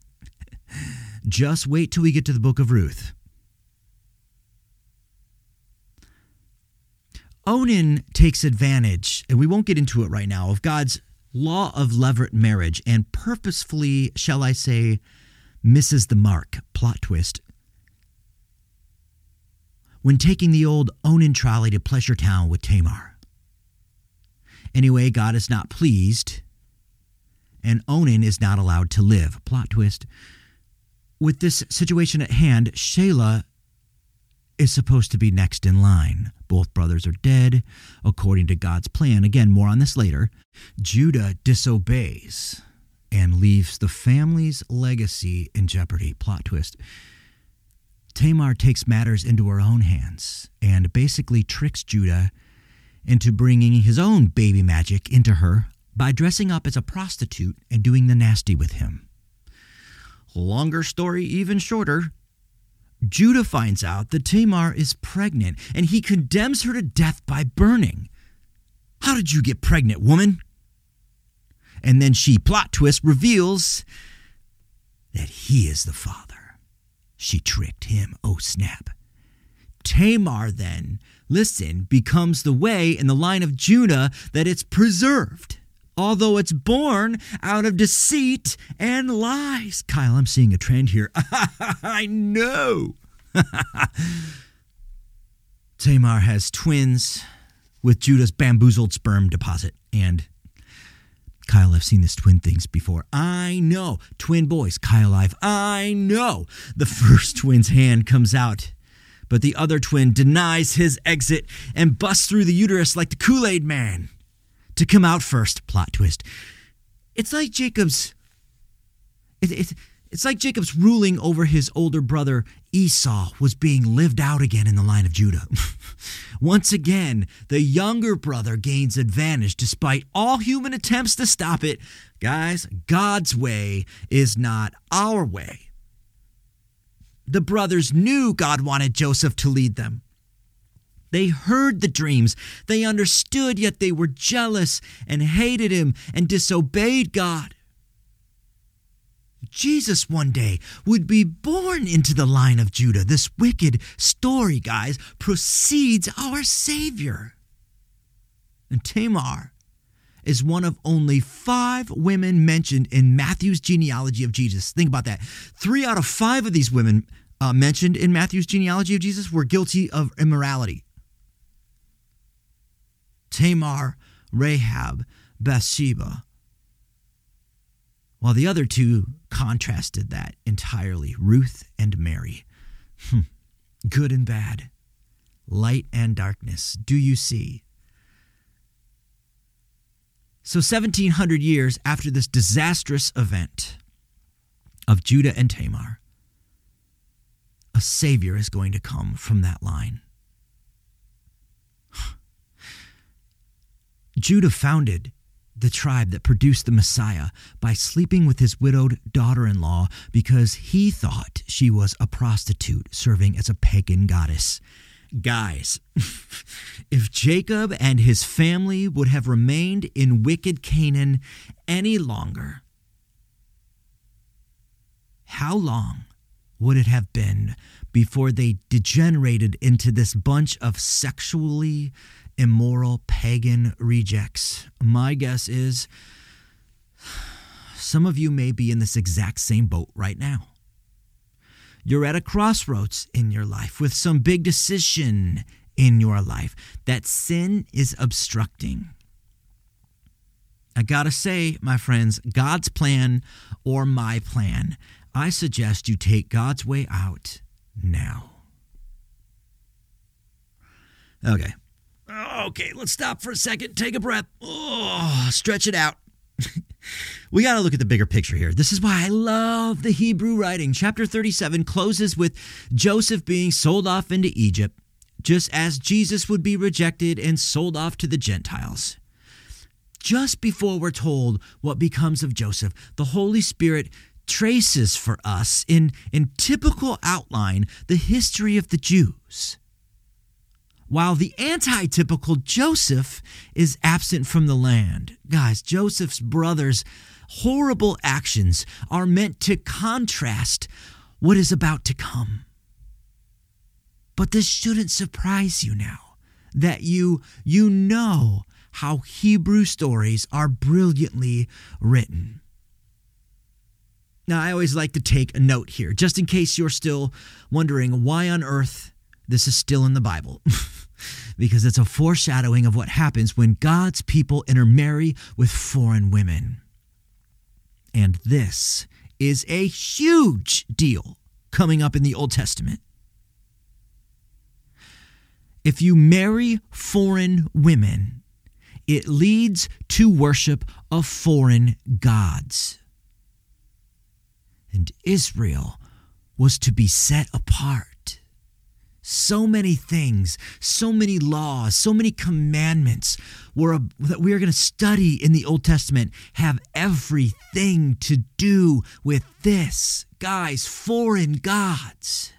Just wait till we get to the book of Ruth. Onan takes advantage, and we won't get into it right now, of God's law of levirate marriage and purposefully, shall I say, misses the mark. Plot twist when taking the old Onan trolley to Pleasure Town with Tamar. Anyway, God is not pleased, and Onan is not allowed to live. Plot twist. With this situation at hand, Shelah is supposed to be next in line. Both brothers are dead, according to God's plan. Again, more on this later. Judah disobeys and leaves the family's legacy in jeopardy. Plot twist. Tamar takes matters into her own hands and basically tricks Judah into bringing his own baby magic into her by dressing up as a prostitute and doing the nasty with him. Longer story, even shorter. Judah finds out that Tamar is pregnant and he condemns her to death by burning. How did you get pregnant, woman? And then she, plot twist, reveals that he is the father. She tricked him. Oh, snap. Tamar then, listen, becomes the way in the line of Judah that it's preserved although it's born out of deceit and lies. Kyle, I'm seeing a trend here. I know. Tamar has twins with Judah's bamboozled sperm deposit. And Kyle, I've seen this twin things before. I know. Twin boys, Kyle, I've, I know. The first twin's hand comes out, but the other twin denies his exit and busts through the uterus like the Kool Aid man to come out first. Plot twist. It's like Jacob's. It, it, it's like Jacob's ruling over his older brother Esau was being lived out again in the line of Judah. Once again, the younger brother gains advantage despite all human attempts to stop it. Guys, God's way is not our way. The brothers knew God wanted Joseph to lead them. They heard the dreams. They understood, yet they were jealous and hated him and disobeyed God. Jesus one day would be born into the line of Judah. This wicked story, guys, precedes our Savior. And Tamar is one of only five women mentioned in Matthew's genealogy of Jesus. Think about that. Three out of five of these women uh, mentioned in Matthew's genealogy of Jesus were guilty of immorality. Tamar, Rahab, Bathsheba. While the other two contrasted that entirely Ruth and Mary. Hmm. Good and bad, light and darkness. Do you see? So, 1700 years after this disastrous event of Judah and Tamar, a Savior is going to come from that line. Judah founded the tribe that produced the Messiah by sleeping with his widowed daughter in law because he thought she was a prostitute serving as a pagan goddess. Guys, if Jacob and his family would have remained in wicked Canaan any longer, how long would it have been before they degenerated into this bunch of sexually immoral pagan rejects. My guess is some of you may be in this exact same boat right now. You're at a crossroads in your life with some big decision in your life that sin is obstructing. I gotta say, my friends, God's plan or my plan, I suggest you take God's way out now. Okay, Okay, let's stop for a second. Take a breath. Oh, stretch it out. we got to look at the bigger picture here. This is why I love the Hebrew writing. Chapter 37 closes with Joseph being sold off into Egypt, just as Jesus would be rejected and sold off to the Gentiles. Just before we're told what becomes of Joseph, the Holy Spirit traces for us in, in typical outline the history of the Jews while the anti-typical Joseph is absent from the land. Guys, Joseph's brothers' horrible actions are meant to contrast what is about to come. But this shouldn't surprise you now that you you know how Hebrew stories are brilliantly written. Now, I always like to take a note here, just in case you're still wondering why on earth this is still in the Bible. because it's a foreshadowing of what happens when God's people intermarry with foreign women. And this is a huge deal coming up in the Old Testament. if you marry foreign women, it leads to worship of foreign gods. And Israel was to be set apart. So many things, so many laws, so many commandments were, that we are going to study in the Old Testament have everything to do with this. Guys, foreign gods.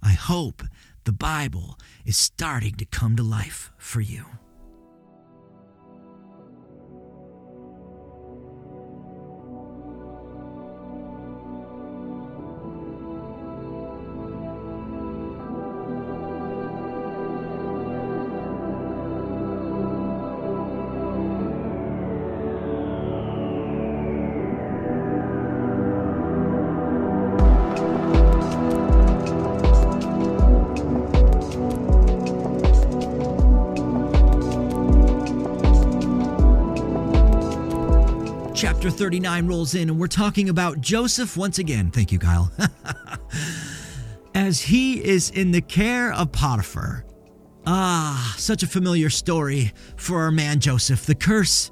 I hope the Bible is starting to come to life for you. 39 rolls in, and we're talking about Joseph once again. Thank you, Kyle. As he is in the care of Potiphar. Ah, such a familiar story for our man Joseph. The curse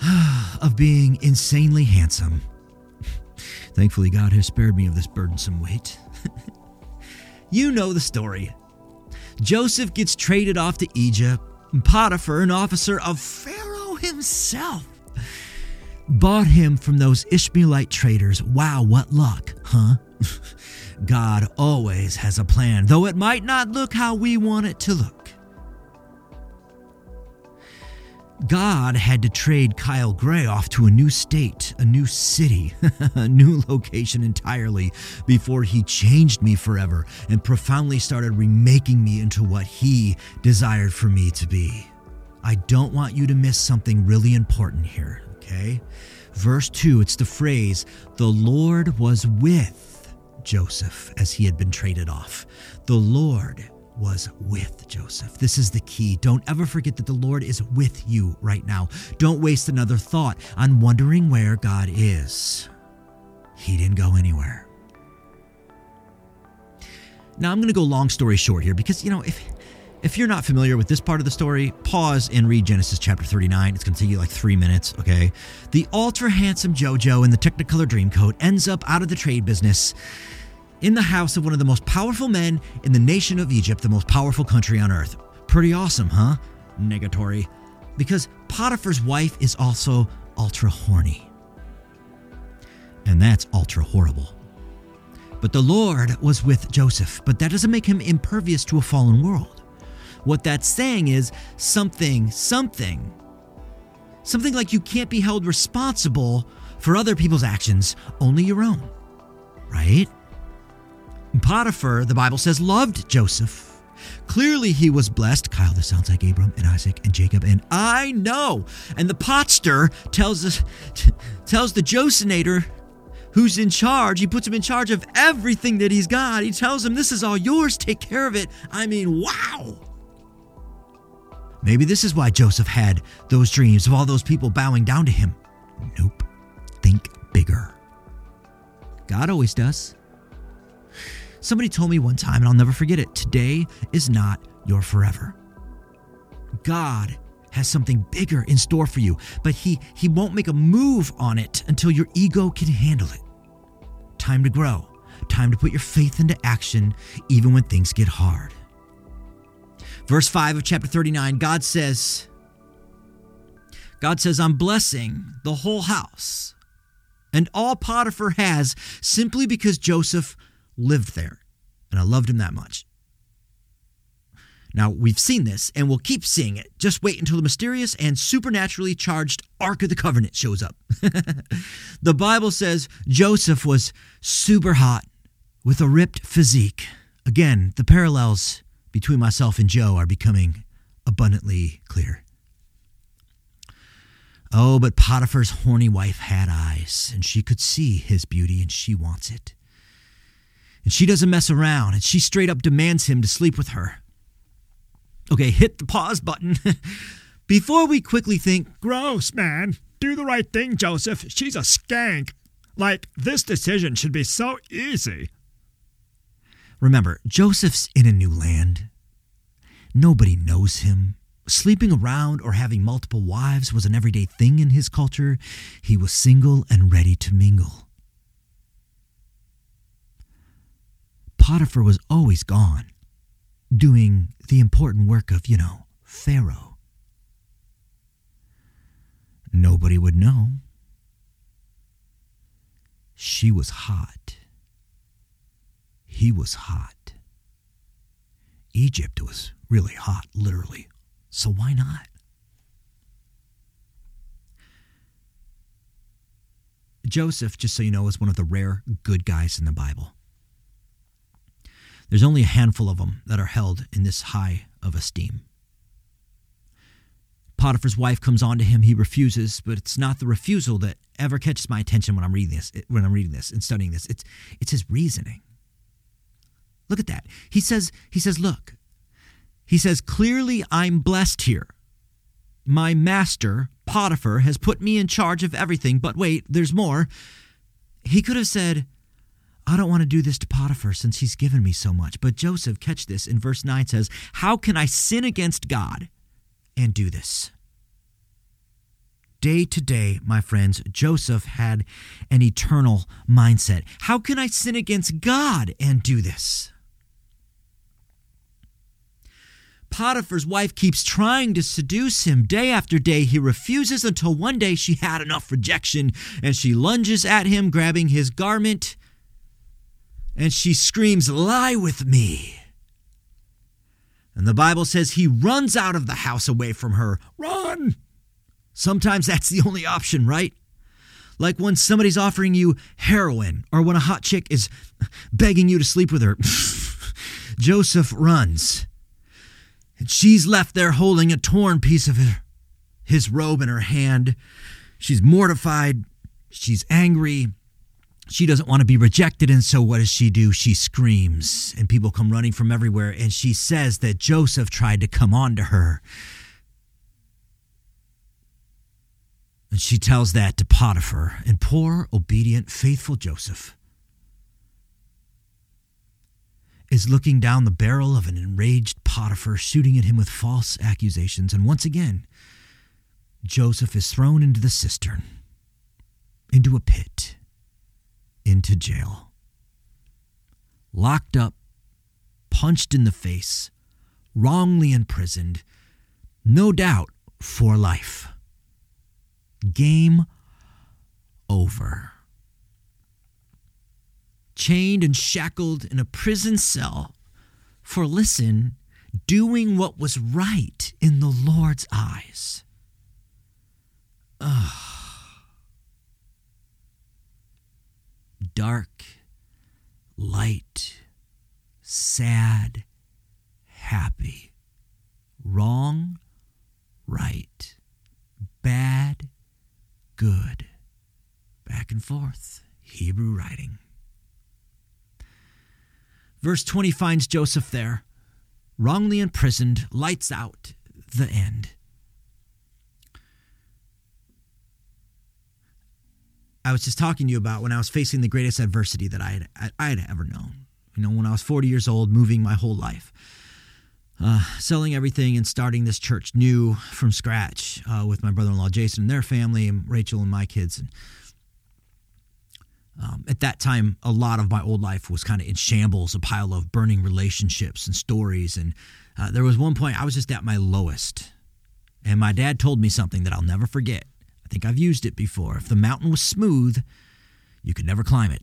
of being insanely handsome. Thankfully, God has spared me of this burdensome weight. you know the story. Joseph gets traded off to Egypt, and Potiphar, an officer of Pharaoh himself, bought him from those Ishmaelite traders. Wow, what luck, huh? God always has a plan, though it might not look how we want it to look. God had to trade Kyle Gray off to a new state, a new city, a new location entirely before he changed me forever and profoundly started remaking me into what he desired for me to be. I don't want you to miss something really important here okay? Verse 2, it's the phrase, the Lord was with Joseph as he had been traded off. The Lord was with Joseph. This is the key. Don't ever forget that the Lord is with you right now. Don't waste another thought on wondering where God is. He didn't go anywhere. Now, I'm going to go long story short here because, you know, if if you're not familiar with this part of the story, pause and read Genesis chapter 39. It's going to take you like three minutes, okay? The ultra handsome JoJo in the Technicolor Dreamcoat ends up out of the trade business in the house of one of the most powerful men in the nation of Egypt, the most powerful country on earth. Pretty awesome, huh? Negatory. Because Potiphar's wife is also ultra horny. And that's ultra horrible. But the Lord was with Joseph, but that doesn't make him impervious to a fallen world. What that's saying is something, something, something like you can't be held responsible for other people's actions, only your own, right? Potiphar, the Bible says, loved Joseph. Clearly, he was blessed. Kyle, this sounds like Abram and Isaac and Jacob, and I know. And the potster tells us, tells the Josinator who's in charge. He puts him in charge of everything that he's got. He tells him, This is all yours. Take care of it. I mean, wow. Maybe this is why Joseph had those dreams of all those people bowing down to him. Nope. Think bigger. God always does. Somebody told me one time, and I'll never forget it today is not your forever. God has something bigger in store for you, but he, he won't make a move on it until your ego can handle it. Time to grow, time to put your faith into action, even when things get hard. Verse 5 of chapter 39, God says, God says, I'm blessing the whole house and all Potiphar has simply because Joseph lived there. And I loved him that much. Now, we've seen this and we'll keep seeing it. Just wait until the mysterious and supernaturally charged Ark of the Covenant shows up. the Bible says Joseph was super hot with a ripped physique. Again, the parallels between myself and Joe are becoming abundantly clear. Oh, but Potiphar's horny wife had eyes, and she could see his beauty, and she wants it. And she doesn't mess around, and she straight up demands him to sleep with her. Okay, hit the pause button. Before we quickly think, gross, man. Do the right thing, Joseph. She's a skank. Like, this decision should be so easy. Remember, Joseph's in a new land. Nobody knows him. Sleeping around or having multiple wives was an everyday thing in his culture. He was single and ready to mingle. Potiphar was always gone, doing the important work of, you know, Pharaoh. Nobody would know. She was hot. He was hot. Egypt was really hot, literally. So why not? Joseph, just so you know, is one of the rare good guys in the Bible. There's only a handful of them that are held in this high of esteem. Potiphar's wife comes on to him. He refuses, but it's not the refusal that ever catches my attention when I'm reading this. When I'm reading this and studying this, it's it's his reasoning. Look at that. He says he says, "Look, he says, Clearly, I'm blessed here. My master, Potiphar, has put me in charge of everything. But wait, there's more. He could have said, I don't want to do this to Potiphar since he's given me so much. But Joseph, catch this, in verse 9 says, How can I sin against God and do this? Day to day, my friends, Joseph had an eternal mindset. How can I sin against God and do this? Potiphar's wife keeps trying to seduce him day after day. He refuses until one day she had enough rejection and she lunges at him, grabbing his garment, and she screams, Lie with me. And the Bible says he runs out of the house away from her. Run! Sometimes that's the only option, right? Like when somebody's offering you heroin or when a hot chick is begging you to sleep with her. Joseph runs. And she's left there holding a torn piece of his robe in her hand. She's mortified. She's angry. She doesn't want to be rejected. And so, what does she do? She screams, and people come running from everywhere. And she says that Joseph tried to come on to her. And she tells that to Potiphar. And poor, obedient, faithful Joseph is looking down the barrel of an enraged Potiphar, shooting at him with false accusations. And once again, Joseph is thrown into the cistern, into a pit, into jail, locked up, punched in the face, wrongly imprisoned, no doubt for life. Game over chained and shackled in a prison cell for, listen, doing what was right in the Lord's eyes. Ugh. Dark, light, sad, happy, wrong, right, bad, good, back and forth, Hebrew writing. Verse 20 finds Joseph there, wrongly imprisoned, lights out, the end. I was just talking to you about when I was facing the greatest adversity that I had, I had ever known. You know, when I was 40 years old, moving my whole life, uh, selling everything and starting this church new from scratch uh, with my brother in law Jason and their family, and Rachel and my kids. And um, at that time, a lot of my old life was kind of in shambles, a pile of burning relationships and stories. And uh, there was one point I was just at my lowest. And my dad told me something that I'll never forget. I think I've used it before. If the mountain was smooth, you could never climb it.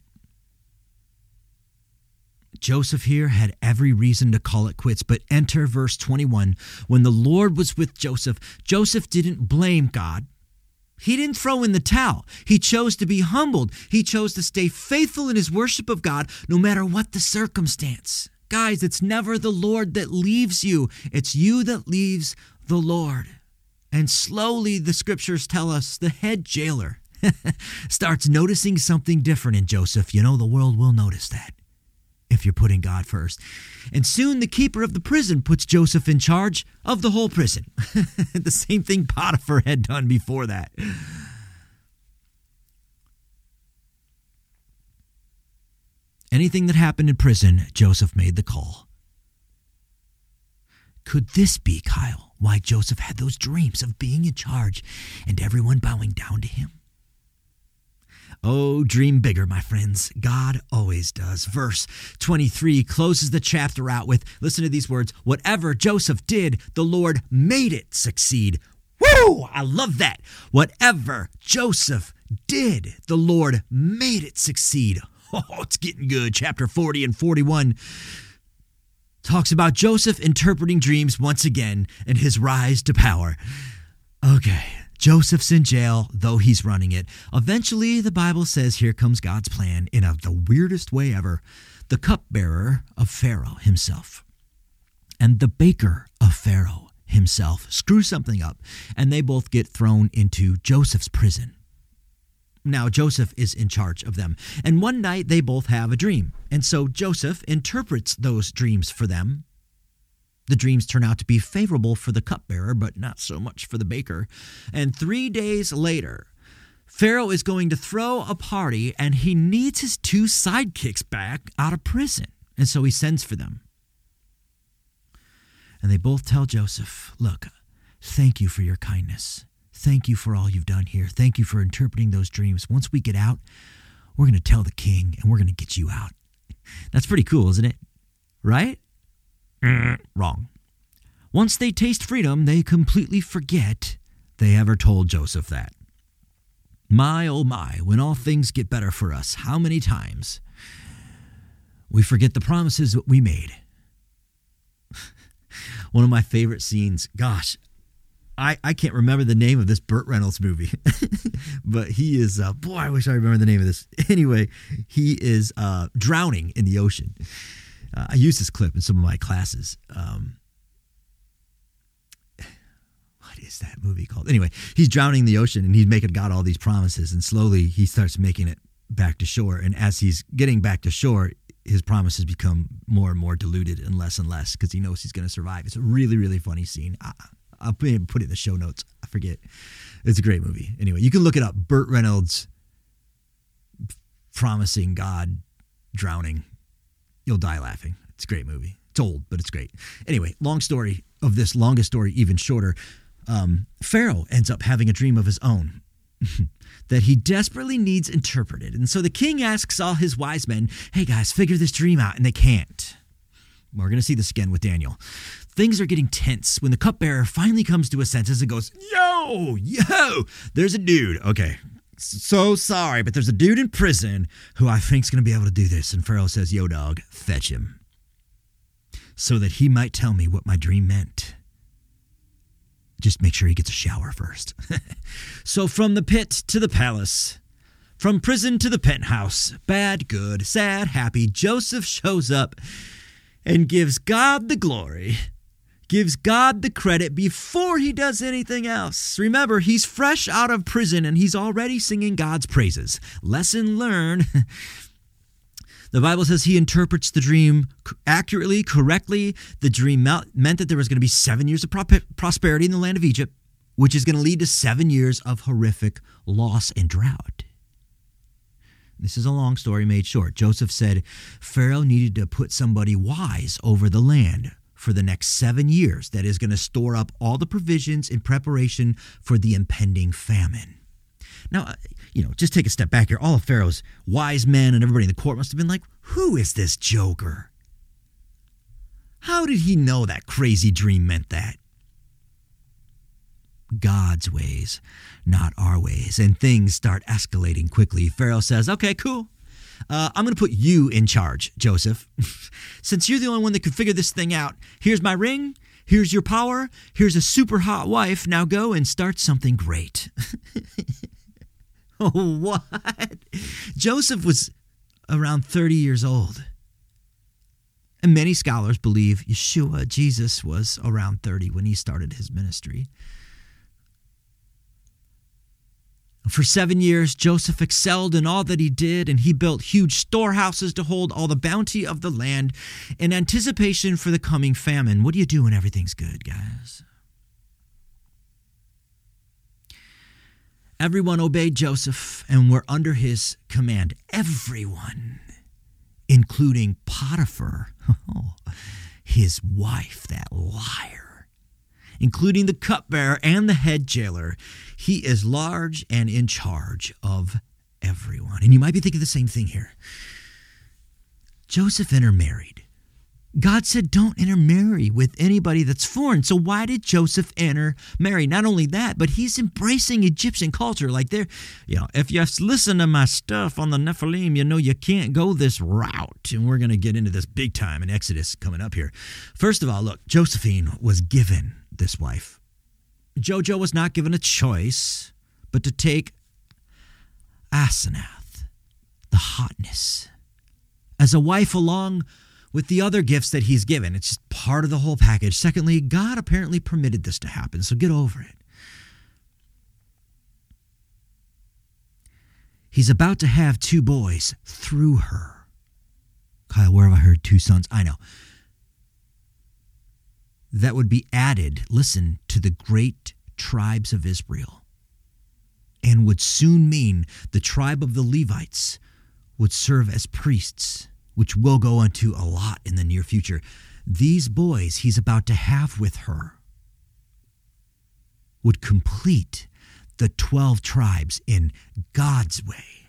Joseph here had every reason to call it quits, but enter verse 21. When the Lord was with Joseph, Joseph didn't blame God. He didn't throw in the towel. He chose to be humbled. He chose to stay faithful in his worship of God no matter what the circumstance. Guys, it's never the Lord that leaves you, it's you that leaves the Lord. And slowly, the scriptures tell us the head jailer starts noticing something different in Joseph. You know, the world will notice that if you're putting God first. And soon the keeper of the prison puts Joseph in charge of the whole prison. the same thing Potiphar had done before that. Anything that happened in prison, Joseph made the call. Could this be, Kyle, why Joseph had those dreams of being in charge and everyone bowing down to him? Oh, dream bigger, my friends. God always does. Verse 23 closes the chapter out with listen to these words Whatever Joseph did, the Lord made it succeed. Woo! I love that. Whatever Joseph did, the Lord made it succeed. Oh, it's getting good. Chapter 40 and 41 talks about Joseph interpreting dreams once again and his rise to power. Okay, Joseph's in jail, though he's running it. Eventually, the Bible says here comes God's plan in a, the weirdest way ever the cupbearer of Pharaoh himself and the baker of Pharaoh himself screw something up, and they both get thrown into Joseph's prison. Now, Joseph is in charge of them. And one night they both have a dream. And so Joseph interprets those dreams for them. The dreams turn out to be favorable for the cupbearer, but not so much for the baker. And three days later, Pharaoh is going to throw a party and he needs his two sidekicks back out of prison. And so he sends for them. And they both tell Joseph, Look, thank you for your kindness. Thank you for all you've done here. Thank you for interpreting those dreams. Once we get out, we're going to tell the king and we're going to get you out. That's pretty cool, isn't it? Right? Mm, wrong. Once they taste freedom, they completely forget they ever told Joseph that. My, oh my, when all things get better for us, how many times we forget the promises that we made. One of my favorite scenes, gosh, I, I can't remember the name of this Burt Reynolds movie, but he is, uh, boy, I wish I remember the name of this. Anyway, he is uh, drowning in the ocean. Uh, I use this clip in some of my classes. Um, what is that movie called? Anyway, he's drowning in the ocean and he's making God all these promises, and slowly he starts making it back to shore. And as he's getting back to shore, his promises become more and more diluted and less and less because he knows he's going to survive. It's a really, really funny scene. I, I'll put it in the show notes. I forget. It's a great movie. Anyway, you can look it up. Burt Reynolds promising God drowning. You'll die laughing. It's a great movie. It's old, but it's great. Anyway, long story of this longest story, even shorter. Um, Pharaoh ends up having a dream of his own that he desperately needs interpreted. And so the king asks all his wise men, hey guys, figure this dream out. And they can't. We're going to see this again with Daniel. Things are getting tense when the cupbearer finally comes to his senses and goes, Yo, yo, there's a dude. Okay, so sorry, but there's a dude in prison who I think's to be able to do this. And Pharaoh says, Yo, dog, fetch him. So that he might tell me what my dream meant. Just make sure he gets a shower first. so from the pit to the palace, from prison to the penthouse, bad, good, sad, happy, Joseph shows up and gives God the glory gives God the credit before he does anything else. Remember, he's fresh out of prison and he's already singing God's praises. Lesson learned. The Bible says he interprets the dream accurately, correctly. The dream meant that there was going to be seven years of prosperity in the land of Egypt, which is going to lead to seven years of horrific loss and drought. This is a long story made short. Joseph said Pharaoh needed to put somebody wise over the land for the next seven years that is going to store up all the provisions in preparation for the impending famine. Now, uh, you know, just take a step back here. All of Pharaoh's wise men and everybody in the court must have been like, who is this joker? How did he know that crazy dream meant that? God's ways, not our ways. And things start escalating quickly. Pharaoh says, okay, cool. Uh, I'm going to put you in charge, Joseph. Since you're the only one that could figure this thing out, here's my ring. Here's your power. Here's a super hot wife. Now go and start something great. oh, what? Joseph was around 30 years old. And many scholars believe Yeshua, Jesus, was around 30 when he started his ministry. For seven years, Joseph excelled in all that he did, and he built huge storehouses to hold all the bounty of the land in anticipation for the coming famine. What do you do when everything's good, guys? Everyone obeyed Joseph and were under his command. Everyone, including Potiphar. his wife, that liar, including the cupbearer and the head jailer. He is large and in charge of everyone. And you might be thinking the same thing here. Joseph intermarried. God said, don't intermarry with anybody that's foreign. So why did Joseph enter marry? Not only that, but he's embracing Egyptian culture. Like there, you know, if you listen to my stuff on the Nephilim, you know you can't go this route. And we're going to get into this big time in Exodus coming up here. First of all, look, Josephine was given this wife. Jojo was not given a choice, but to take Asenath, the hotness, as a wife along with the other gifts that he's given. It's just part of the whole package. Secondly, God apparently permitted this to happen, so get over it. He's about to have two boys through her. Kyle, where have I heard two sons? I know. That would be added, listen, to the great tribes of Israel, and would soon mean the tribe of the Levites would serve as priests which we'll go into a lot in the near future, these boys he's about to have with her would complete the 12 tribes in God's way.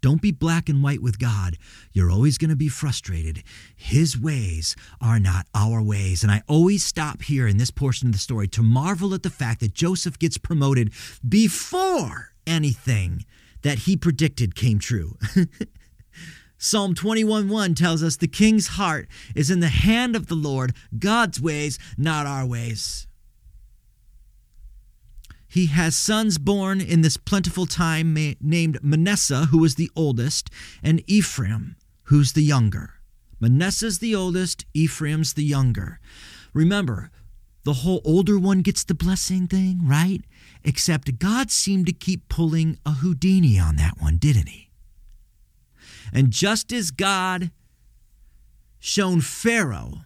Don't be black and white with God. You're always going to be frustrated. His ways are not our ways. And I always stop here in this portion of the story to marvel at the fact that Joseph gets promoted before anything that he predicted came true. Psalm 21:1 tells us the king's heart is in the hand of the Lord, God's ways, not our ways. He has sons born in this plentiful time named Manasseh, who is the oldest, and Ephraim, who's the younger. Manasseh's the oldest, Ephraim's the younger. Remember, the whole older one gets the blessing thing, right? Except God seemed to keep pulling a Houdini on that one, didn't he? And just as God shown Pharaoh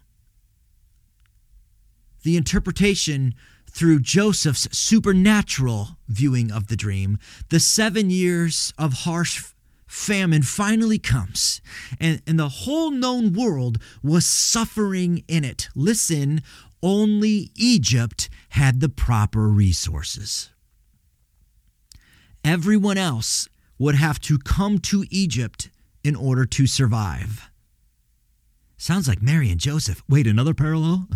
the interpretation through Joseph's supernatural viewing of the dream, the seven years of harsh famine finally comes, and, and the whole known world was suffering in it. Listen, only Egypt had the proper resources. Everyone else would have to come to Egypt in order to survive. Sounds like Mary and Joseph. Wait, another parallel?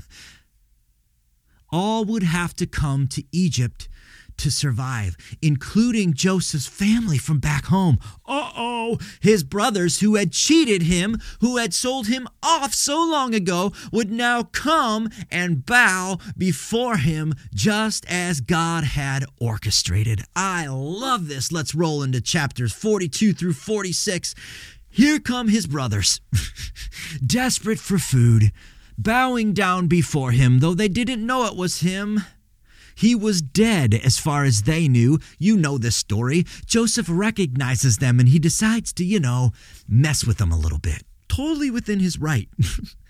All would have to come to Egypt to survive, including Joseph's family from back home. Uh oh, his brothers who had cheated him, who had sold him off so long ago, would now come and bow before him just as God had orchestrated. I love this. Let's roll into chapters 42 through 46. Here come his brothers, desperate for food, bowing down before him, though they didn't know it was him. He was dead as far as they knew. You know this story. Joseph recognizes them and he decides to, you know, mess with them a little bit. Totally within his right.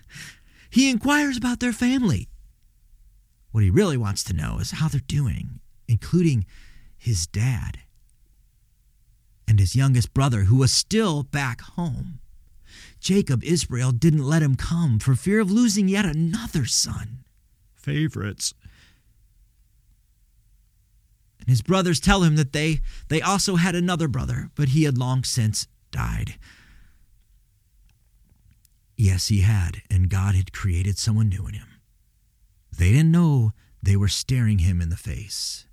he inquires about their family. What he really wants to know is how they're doing, including his dad and his youngest brother, who was still back home. Jacob, Israel, didn't let him come for fear of losing yet another son. Favorites. And his brothers tell him that they, they also had another brother, but he had long since died. Yes, he had, and God had created someone new in him. They didn't know they were staring him in the face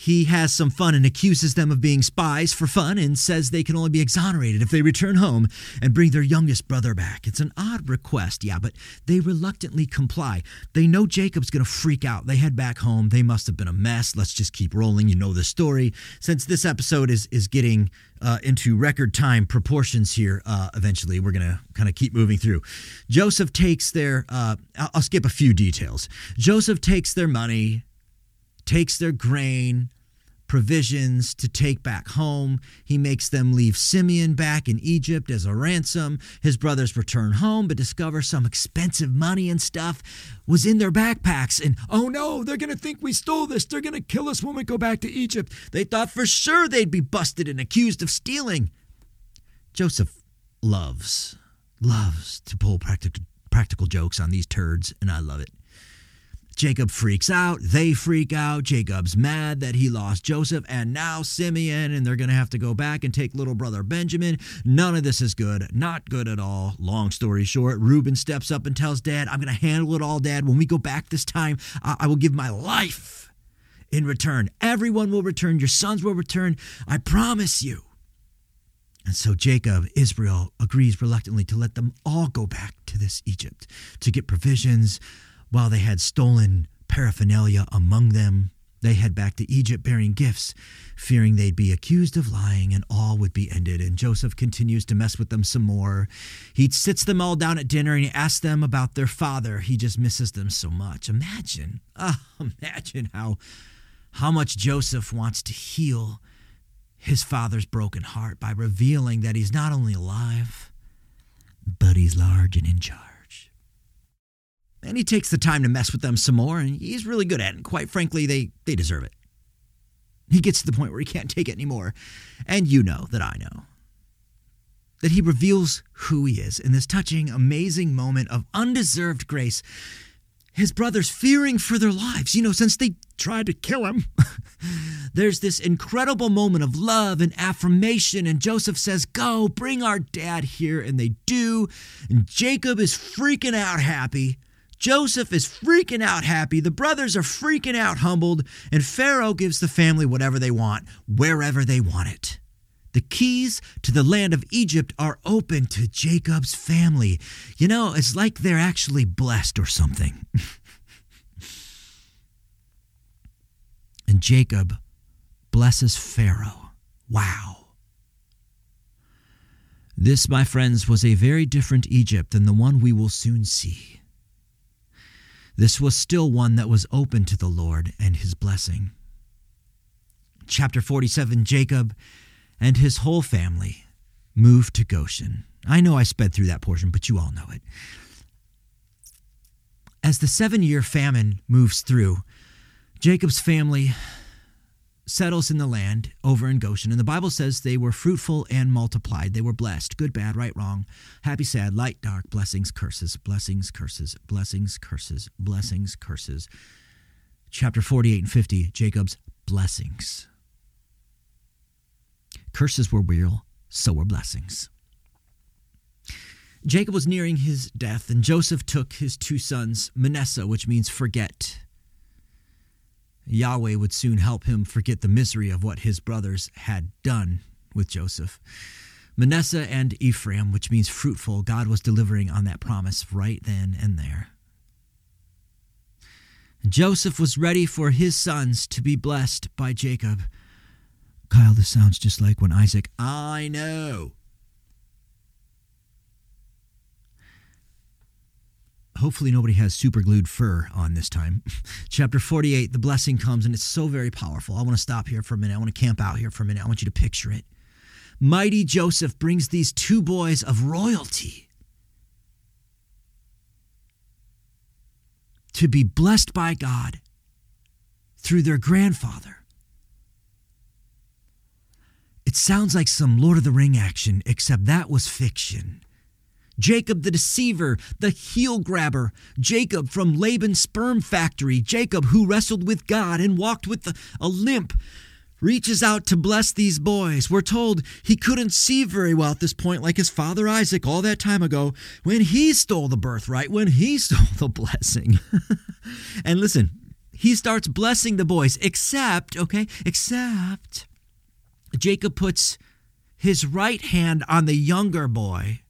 he has some fun and accuses them of being spies for fun and says they can only be exonerated if they return home and bring their youngest brother back. It's an odd request, yeah, but they reluctantly comply. They know Jacob's going to freak out. They head back home. They must have been a mess. Let's just keep rolling. You know the story. Since this episode is is getting uh, into record time proportions here, uh, eventually we're going to kind of keep moving through. Joseph takes their, uh, I'll, I'll skip a few details. Joseph takes their money takes their grain, provisions to take back home. He makes them leave Simeon back in Egypt as a ransom. His brothers return home but discover some expensive money and stuff was in their backpacks. And oh no, they're going to think we stole this. They're going to kill us when we go back to Egypt. They thought for sure they'd be busted and accused of stealing. Joseph loves loves to pull practical practical jokes on these turds, and I love it. Jacob freaks out. They freak out. Jacob's mad that he lost Joseph and now Simeon, and they're going to have to go back and take little brother Benjamin. None of this is good. Not good at all. Long story short, Reuben steps up and tells Dad, I'm going to handle it all, Dad. When we go back this time, I will give my life in return. Everyone will return. Your sons will return. I promise you. And so Jacob, Israel, agrees reluctantly to let them all go back to this Egypt to get provisions, while they had stolen paraphernalia among them, they head back to Egypt bearing gifts, fearing they'd be accused of lying and all would be ended. And Joseph continues to mess with them some more. He sits them all down at dinner and he asks them about their father. He just misses them so much. Imagine, oh, imagine how, how much Joseph wants to heal his father's broken heart by revealing that he's not only alive, but he's large and in charge. And he takes the time to mess with them some more, and he's really good at it. And quite frankly, they, they deserve it. He gets to the point where he can't take it anymore. And you know that I know. That he reveals who he is in this touching, amazing moment of undeserved grace. His brothers fearing for their lives, you know, since they tried to kill him. There's this incredible moment of love and affirmation, and Joseph says, Go, bring our dad here. And they do. And Jacob is freaking out happy. Joseph is freaking out happy. The brothers are freaking out humbled. And Pharaoh gives the family whatever they want, wherever they want it. The keys to the land of Egypt are open to Jacob's family. You know, it's like they're actually blessed or something. and Jacob blesses Pharaoh. Wow. This, my friends, was a very different Egypt than the one we will soon see. This was still one that was open to the Lord and his blessing. Chapter 47 Jacob and his whole family moved to Goshen. I know I sped through that portion, but you all know it. As the seven year famine moves through, Jacob's family settles in the land over in Goshen. And the Bible says they were fruitful and multiplied. They were blessed. Good, bad, right, wrong, happy, sad, light, dark, blessings, curses, blessings, curses, blessings, curses, blessings, curses. Chapter 48 and 50, Jacob's blessings. Curses were real, so were blessings. Jacob was nearing his death, and Joseph took his two sons, Manasseh, which means forget, Yahweh would soon help him forget the misery of what his brothers had done with Joseph. Manasseh and Ephraim, which means fruitful, God was delivering on that promise right then and there. Joseph was ready for his sons to be blessed by Jacob. Kyle, this sounds just like when Isaac, I know. Hopefully nobody has super glued fur on this time. Chapter 48, the blessing comes, and it's so very powerful. I want to stop here for a minute. I want to camp out here for a minute. I want you to picture it. Mighty Joseph brings these two boys of royalty to be blessed by God through their grandfather. It sounds like some Lord of the Ring action, except that was fiction. Jacob the deceiver, the heel grabber, Jacob from Laban's sperm factory, Jacob who wrestled with God and walked with a limp, reaches out to bless these boys. We're told he couldn't see very well at this point, like his father Isaac all that time ago when he stole the birthright, when he stole the blessing. and listen, he starts blessing the boys, except, okay, except Jacob puts his right hand on the younger boy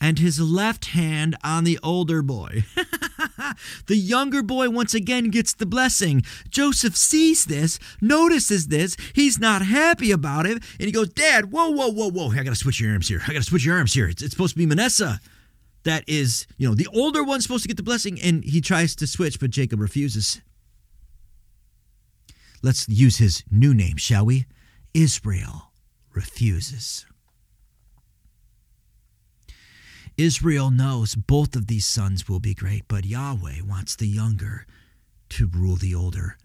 and his left hand on the older boy. the younger boy once again gets the blessing. Joseph sees this, notices this, he's not happy about it, and he goes, Dad, whoa, whoa, whoa, whoa, I gotta switch your arms here. I gotta switch your arms here. It's, it's supposed to be Manasseh. That is, you know, the older one's supposed to get the blessing, and he tries to switch, but Jacob refuses. Let's use his new name, shall we? Israel refuses. Israel knows both of these sons will be great, but Yahweh wants the younger to rule the older.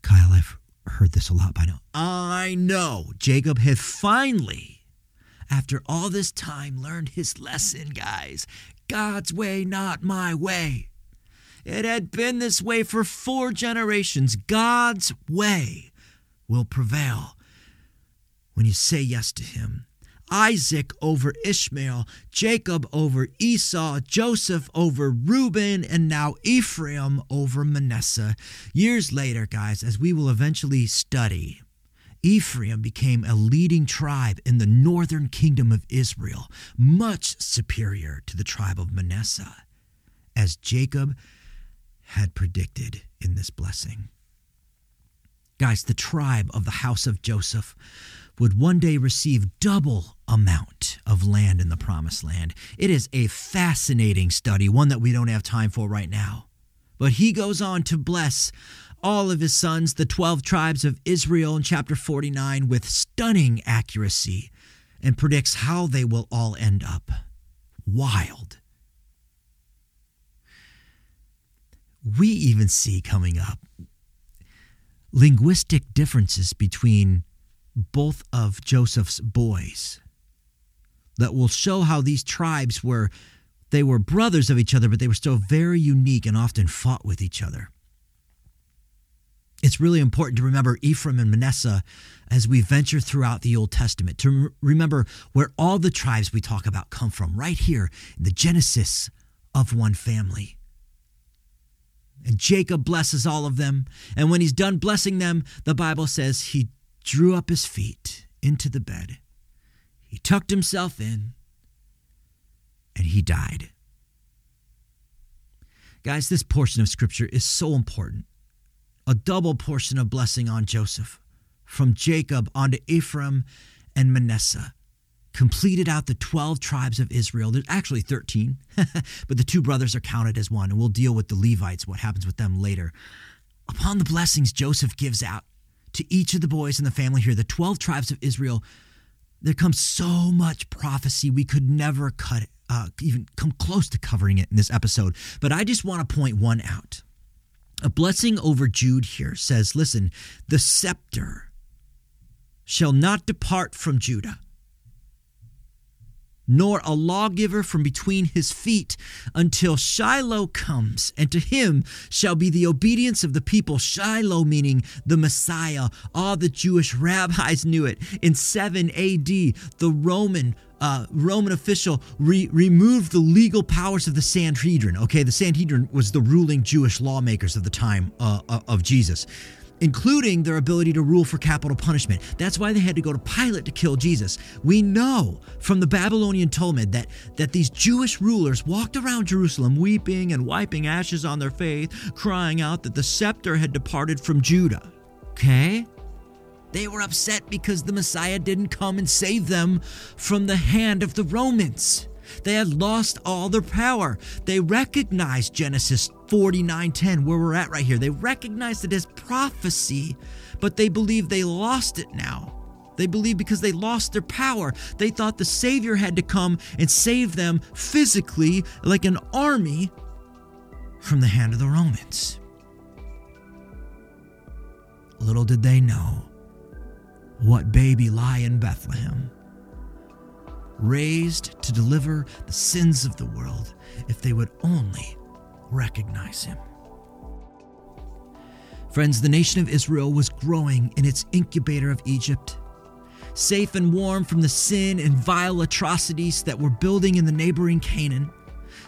Kyle, I've heard this a lot by now. I know Jacob had finally, after all this time, learned his lesson, guys. God's way, not my way. It had been this way for four generations. God's way will prevail when you say yes to him. Isaac over Ishmael, Jacob over Esau, Joseph over Reuben, and now Ephraim over Manasseh. Years later, guys, as we will eventually study, Ephraim became a leading tribe in the northern kingdom of Israel, much superior to the tribe of Manasseh, as Jacob had predicted in this blessing. Guys, the tribe of the house of Joseph would one day receive double amount of land in the promised land. It is a fascinating study, one that we don't have time for right now. But he goes on to bless all of his sons, the 12 tribes of Israel, in chapter 49 with stunning accuracy and predicts how they will all end up. Wild. We even see coming up linguistic differences between both of Joseph's boys that will show how these tribes were they were brothers of each other but they were still very unique and often fought with each other it's really important to remember Ephraim and Manasseh as we venture throughout the Old Testament, to remember where all the tribes we talk about come from, right here in the genesis of one family. And Jacob blesses all of them. And when he's done blessing them, the Bible says he drew up his feet into the bed. He tucked himself in and he died. Guys, this portion of scripture is so important a double portion of blessing on Joseph from Jacob onto Ephraim and Manasseh. Completed out the 12 tribes of Israel. There's actually 13, but the two brothers are counted as one, and we'll deal with the Levites, what happens with them later. Upon the blessings Joseph gives out to each of the boys in the family here, the 12 tribes of Israel, there comes so much prophecy we could never cut uh, even come close to covering it in this episode. But I just want to point one out. A blessing over Judah says, listen, the scepter shall not depart from Judah, nor a lawgiver from between his feet until Shiloh comes, and to him shall be the obedience of the people. Shiloh meaning the Messiah. All the Jewish rabbis knew it. In 7 AD, the Roman uh, Roman official re- removed the legal powers of the Sanhedrin. Okay, the Sanhedrin was the ruling Jewish lawmakers of the time uh, uh, of Jesus, including their ability to rule for capital punishment. That's why they had to go to Pilate to kill Jesus. We know from the Babylonian Talmud that, that these Jewish rulers walked around Jerusalem weeping and wiping ashes on their faith, crying out that the scepter had departed from Judah. Okay? They were upset because the Messiah didn't come and save them from the hand of the Romans. They had lost all their power. They recognized Genesis 49:10 where we're at right here. They recognized it as prophecy, but they believe they lost it now. They believe because they lost their power. They thought the Savior had to come and save them physically like an army from the hand of the Romans. Little did they know what baby lie in Bethlehem, raised to deliver the sins of the world if they would only recognize him. Friends, the nation of Israel was growing in its incubator of Egypt, safe and warm from the sin and vile atrocities that were building in the neighboring Canaan.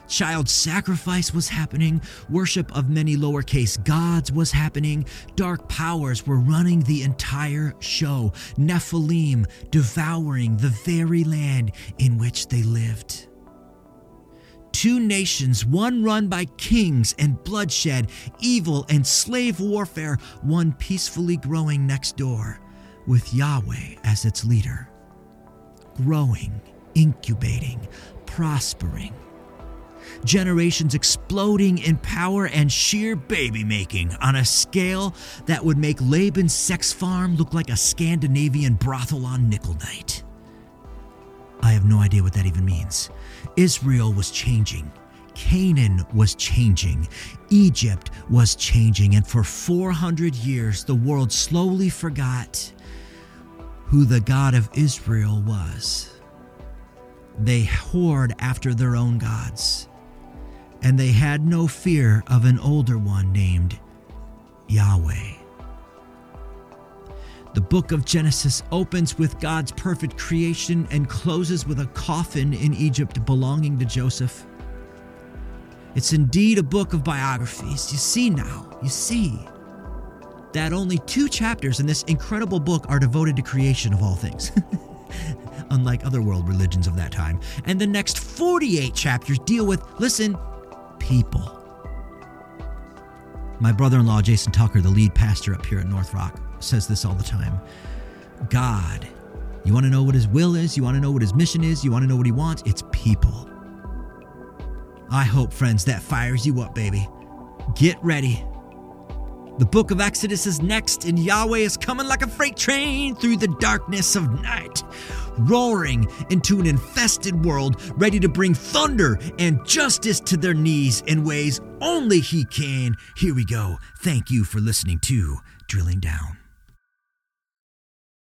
Child sacrifice was happening. Worship of many lowercase gods was happening. Dark powers were running the entire show. Nephilim devouring the very land in which they lived. Two nations, one run by kings and bloodshed, evil and slave warfare, one peacefully growing next door with Yahweh as its leader. Growing, incubating, prospering generations exploding in power and sheer baby making on a scale that would make Laban's sex farm look like a Scandinavian brothel on nickel night. I have no idea what that even means. Israel was changing. Canaan was changing. Egypt was changing. And for 400 years, the world slowly forgot who the God of Israel was. they whored after their own gods, and they had no fear of an older one named Yahweh. The book of Genesis opens with God's perfect creation and closes with a coffin in Egypt belonging to Joseph. It's indeed a book of biographies. You see now, you see that only two chapters in this incredible book are devoted to creation of all things. Unlike other world religions of that time. And the next 48 chapters deal with, listen, people. My brother in law, Jason Tucker, the lead pastor up here at North Rock, says this all the time God, you want to know what his will is? You want to know what his mission is? You want to know what he wants? It's people. I hope, friends, that fires you up, baby. Get ready. The book of Exodus is next, and Yahweh is coming like a freight train through the darkness of night, roaring into an infested world, ready to bring thunder and justice to their knees in ways only He can. Here we go. Thank you for listening to Drilling Down.